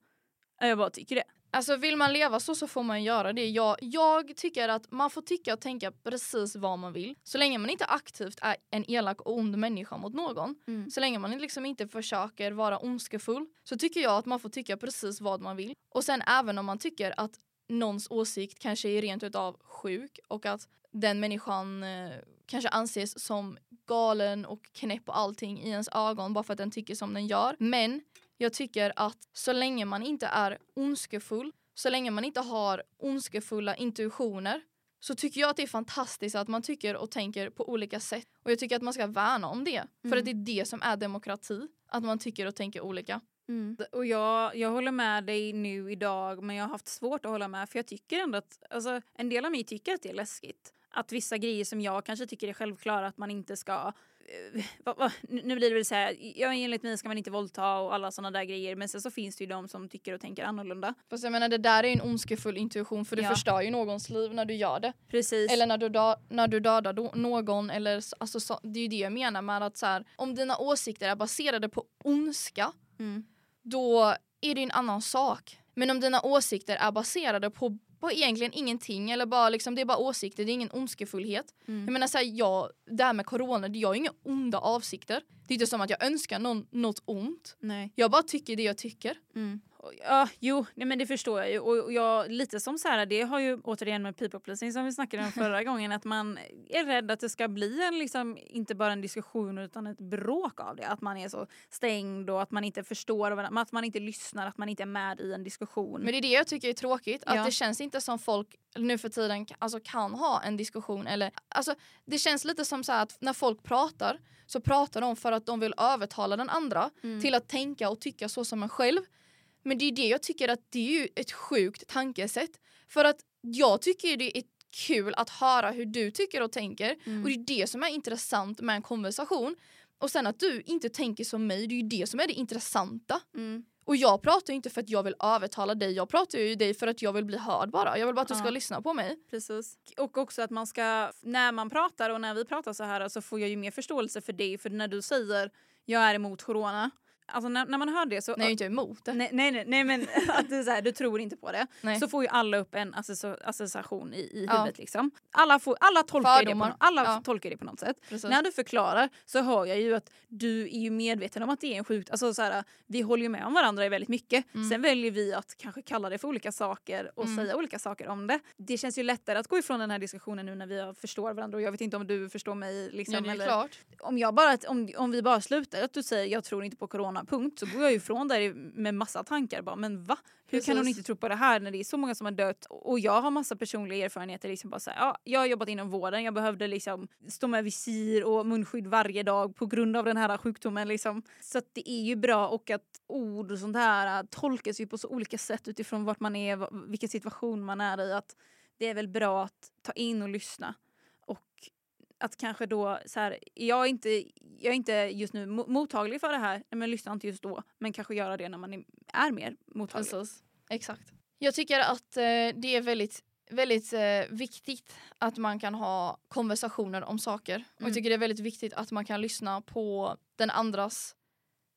Jag bara tycker det. Alltså vill man leva så så får man göra det. Jag, jag tycker att man får tycka och tänka precis vad man vill. Så länge man inte aktivt är en elak och ond människa mot någon. Mm. Så länge man liksom inte försöker vara ondskefull så tycker jag att man får tycka precis vad man vill. Och sen även om man tycker att någons åsikt kanske är rent utav sjuk och att den människan eh, kanske anses som galen och knäpp och allting i ens ögon bara för att den tycker som den gör. Men jag tycker att så länge man inte är ondskefull, så länge man inte har ondskefulla intuitioner så tycker jag att det är fantastiskt att man tycker och tänker på olika sätt. Och jag tycker att man ska värna om det. För Mm. att det är det som är demokrati. Att man tycker och tänker olika. Och jag, jag håller med dig nu idag men jag har haft svårt att hålla med för jag tycker ändå att alltså, en del av mig tycker att det är läskigt. Att vissa grejer som jag kanske tycker är självklara att man inte ska eh, (laughs) nu blir det väl så här, ja, enligt mig ska man inte våldta och alla sådana där grejer men sen så finns det ju de som tycker och tänker annorlunda. Fast jag menar det där är ju en ondskefull intuition för du Ja. förstör ju någons liv när du gör det. Precis. Eller när du, dö- när du dödar någon eller alltså så, det är ju det jag menar med att så här, om dina åsikter är baserade på ondska mm. Då är det en annan sak. Men om dina åsikter är baserade på, på egentligen ingenting eller bara liksom, det är bara åsikter, det är ingen ondskefullhet. Mm. Jag menar såhär, jag, det här med corona, jag har inga onda avsikter. Det är inte som att jag önskar någon något ont. Nej. Jag bara tycker det jag tycker. Mm. Ja, jo, nej, men det förstår jag ju. Och och jag, lite som så här, det har ju återigen med people pleasing som vi snackade om förra (laughs) gången, att man är rädd att det ska bli en, liksom, inte bara en diskussion utan ett bråk av det. Att man är så stängd och att man inte förstår, varandra, att man inte lyssnar, att man inte är med i en diskussion. Men det är det jag tycker är tråkigt, att Ja. det känns inte som folk nu för tiden alltså, kan ha en diskussion. Eller, alltså, det känns lite som så här att när folk pratar så pratar de för att de vill övertala den andra Mm. till att tänka och tycka så som en själv. Men det är det jag tycker att det är ju ett sjukt tankesätt. För att jag tycker det är kul att höra hur du tycker och tänker. Mm. Och det är det som är intressant med en konversation. Och sen att du inte tänker som mig, det är ju det som är det intressanta. Mm. Och jag pratar ju inte för att jag vill övertala dig, jag pratar ju dig för att jag vill bli hörd bara. Jag vill bara att du ska Ja. lyssna på mig. Precis. Och också att man ska, när man pratar och när vi pratar så här så får jag ju mer förståelse för dig. För när du säger jag är emot corona, alltså när, när man hör det så... Nej, jag är inte emot det. Nej, nej, nej, nej men (laughs) att du, så här, du tror inte på det. Nej. Så får ju alla upp en associ- association i, i Ja. huvudet. Liksom. Alla, får, alla, tolkar det på, alla Ja. tolkar det på något sätt. Precis. När du förklarar så hör jag ju att du är ju medveten om att det är en sjukt... Alltså, så här, vi håller ju med om varandra väldigt mycket. Mm. Sen väljer vi att kanske kalla det för olika saker och Mm. säga olika saker om det. Det känns ju lättare att gå ifrån den här diskussionen nu när vi förstår varandra och jag vet inte om du förstår mig. Liksom, ja, det är eller, klart. om, jag bara, om, om vi bara slutar att du säger jag tror inte på corona, punkt, så går jag ifrån där med massa tankar. Bara, men va? Hur kan hon Precis. inte tro på det här när det är så många som har dött? Och jag har massa personliga erfarenheter. Liksom bara så här, ja, jag har jobbat inom vården, jag behövde liksom stå med visir och munskydd varje dag på grund av den här sjukdomen. Liksom. Så det är ju bra och att ord och sånt här äh, tolkas ju på så olika sätt utifrån vart man är, vilken situation man är i. Att det är väl bra att ta in och lyssna. Och att kanske då så här, jag är inte, jag är inte just nu mo- mottaglig för det här, men lyssna inte just då, men kanske göra det när man är, är mer mottaglig. Precis. Exakt. Jag tycker att eh, det är väldigt, väldigt eh, viktigt att man kan ha konversationer om saker. Och Mm. jag tycker det är väldigt viktigt att man kan lyssna på den andras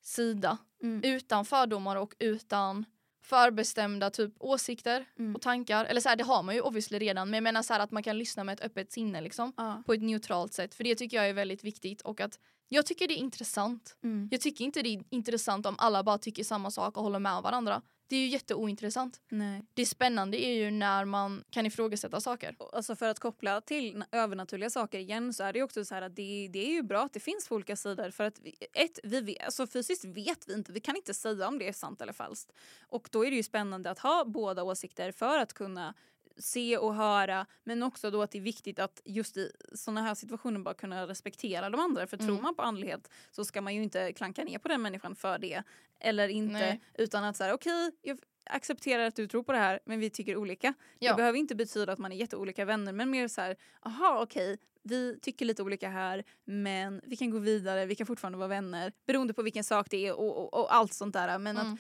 sida Mm. utan fördomar och utan förbestämda typ åsikter Mm. och tankar. Eller så här, det har man ju obviously redan men jag menar så här att man kan lyssna med ett öppet sinne liksom. Ja. På ett neutralt sätt för det tycker jag är väldigt viktigt och att jag tycker det är intressant. Mm. Jag tycker inte det är intressant om alla bara tycker samma sak och håller med varandra. Det är ju jätteointressant. Nej. Det spännande är ju när man kan ifrågasätta saker. Alltså för att koppla till na- övernaturliga saker igen så är det ju också så här att det, det är ju bra att det finns på olika sidor för att vi, ett, vi vet, alltså fysiskt vet vi inte, vi kan inte säga om det är sant eller falskt. Och då är det ju spännande att ha båda åsikter för att kunna se och höra men också då att det är viktigt att just i sådana här situationer bara kunna respektera de andra för tror Mm. man på andlighet så ska man ju inte klanka ner på den människan för det eller inte Nej. utan att säga okej jag accepterar att du tror på det här men vi tycker olika. Ja. Det behöver inte betyda att man är jätteolika vänner men mer så här, aha okej, vi tycker lite olika här men vi kan gå vidare, vi kan fortfarande vara vänner beroende på vilken sak det är och, och, och allt sånt där. Men Mm. att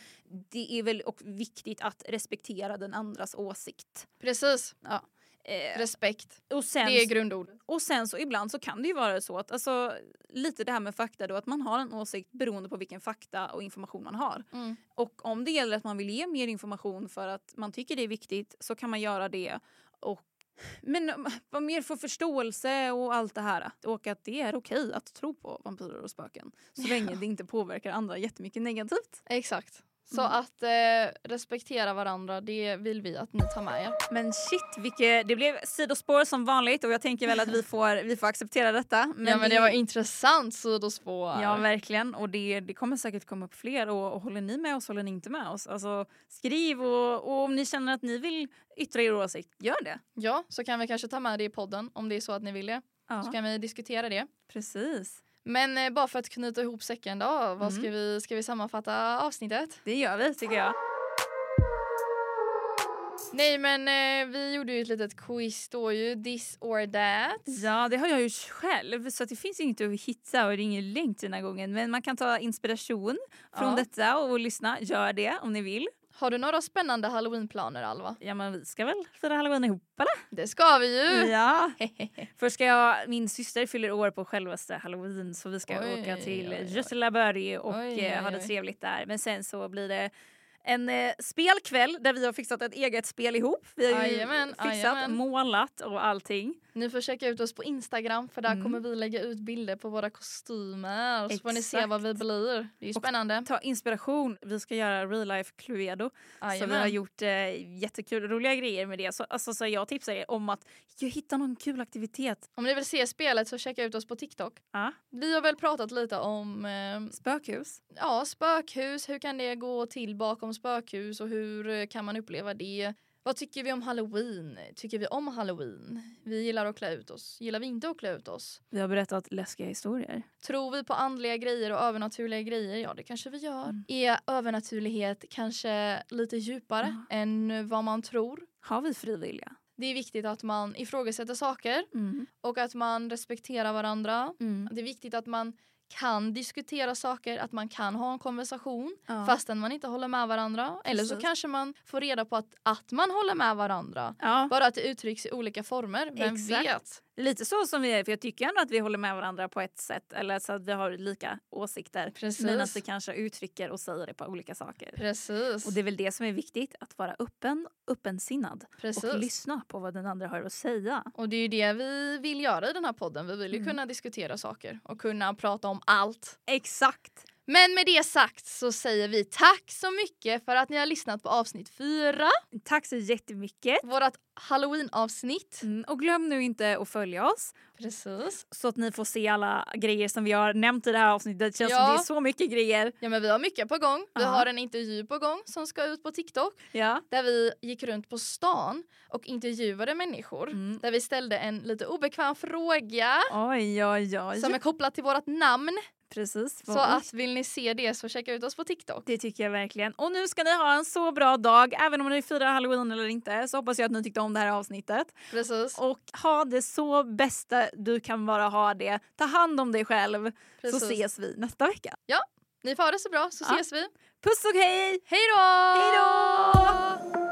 det är väl och viktigt att respektera den andras åsikt. Precis. Ja. Eh, Respekt. och, sen, Det är grundordet. och sen så ibland så kan det ju vara så att alltså, lite det här med fakta då att man har en åsikt beroende på vilken fakta och information man har. Mm. Och om det gäller att man vill ge mer information för att man tycker det är viktigt så kan man göra det. Och, men um, vad mer för förståelse och allt det här. Och att det är okej att tro på vampyrer och spöken. Så (laughs) länge det inte påverkar andra jättemycket negativt. Exakt. Så Mm. att eh, respektera varandra, det vill vi att ni tar med er. Men shit, vilket, det blev sidospår som vanligt och jag tänker väl att vi (laughs) får, vi får acceptera detta. ja men det var intressant sidospår. Ja verkligen och det, det kommer säkert komma upp fler och, och håller ni med oss håller ni inte med oss? Alltså skriv och, och om ni känner att ni vill yttra er åsikt, gör det. ja, så kan vi kanske ta med det i podden om det är så att ni vill det. Så Ja, kan vi diskutera det. precis. Men eh, bara för att knyta ihop säcken då, vad Mm. ska, vi, ska vi sammanfatta avsnittet? Det gör vi tycker jag. Nej men eh, vi gjorde ju ett litet quiz då ju, this or that. Ja, det har jag gjort själv så det finns inget att hitta och det är ingen länk den här gången. Men man kan ta inspiration från Ja. detta och lyssna. Gör det om ni vill. Har du några spännande halloweenplaner Alva? Ja, men vi ska väl fira halloween ihop eller? Det ska vi ju! Ja. (laughs) Först ska jag, min syster fyller år på självaste halloween så vi ska Oj, åka till. Götelaborg och Oj, eh, oj, ha det trevligt där. Men sen så blir det en eh, spelkväll där vi har fixat ett eget spel ihop. Vi har ju Jajamän, fixat, jajamän. målat och allting. Ni får checka ut oss på Instagram för där Mm. kommer vi lägga ut bilder på våra kostymer. Så får ni se Exakt. vad vi blir. Det är ju Och spännande. Ta inspiration. Vi ska göra real life Cluedo. Så vi har gjort eh, jättekul, roliga grejer med det. Så, alltså, så jag tipsar er om att hitta någon kul aktivitet. Om ni vill se spelet så checka ut oss på TikTok. Ja. Vi har väl pratat lite om eh, Spökhus. ja, spökhus, hur kan det gå till bakom spökhus och hur eh, kan man uppleva det? Vad tycker vi om halloween? Tycker vi om halloween? Vi gillar att klä ut oss. Gillar vi inte att klä ut oss? Vi har berättat läskiga historier. Tror vi på andliga grejer och övernaturliga grejer? Ja, det kanske vi gör. Mm. Är övernaturlighet kanske lite djupare Ja. än vad man tror? Har vi frivilliga? Det är viktigt att man ifrågasätter saker Mm. och att man respekterar varandra. Mm. Det är viktigt att man kan diskutera saker, att man kan ha en konversation Ja. fastän man inte håller med varandra. Eller så kanske man får reda på att, att man håller med varandra. ja. Bara att det uttrycks i olika former. Vem Exakt. vet? Lite så som vi är, för jag tycker ändå att vi håller med varandra på ett sätt. Eller så att vi har lika åsikter. Precis. Men att vi kanske uttrycker och säger det på olika saker. Precis. Och det är väl det som är viktigt, att vara öppen, öppensinnad Precis. och lyssna på vad den andra har att säga. Och det är ju det vi vill göra i den här podden. Vi vill ju Mm. kunna diskutera saker och kunna prata om allt. Exakt! Men med det sagt så säger vi tack så mycket för att ni har lyssnat på avsnitt fyra. Tack så jättemycket! Vårat halloween-avsnitt. Mm, och glöm nu inte att följa oss Precis. så att ni får se alla grejer som vi har nämnt i det här avsnittet. Det känns Ja. som det är så mycket grejer. Ja men vi har mycket på gång. Vi Ja. har en intervju på gång som ska ut på TikTok. Ja. Där vi gick runt på stan och intervjuade människor. Mm. Där vi ställde en lite obekväm fråga Oj, oj, oj. som är kopplad till vårt namn. Precis. Så att vill ni se det så checka ut oss på TikTok. Det tycker jag verkligen. Och nu ska ni ha en så bra dag. Även om ni firar halloween eller inte så hoppas jag att ni tyckte om det här avsnittet. Precis. Och ha det så bästa du kan bara ha det. Ta hand om dig själv Precis. så ses vi nästa vecka. Ni får ha det så bra så Ja. ses vi. Puss och hej! Hej då! Hej då!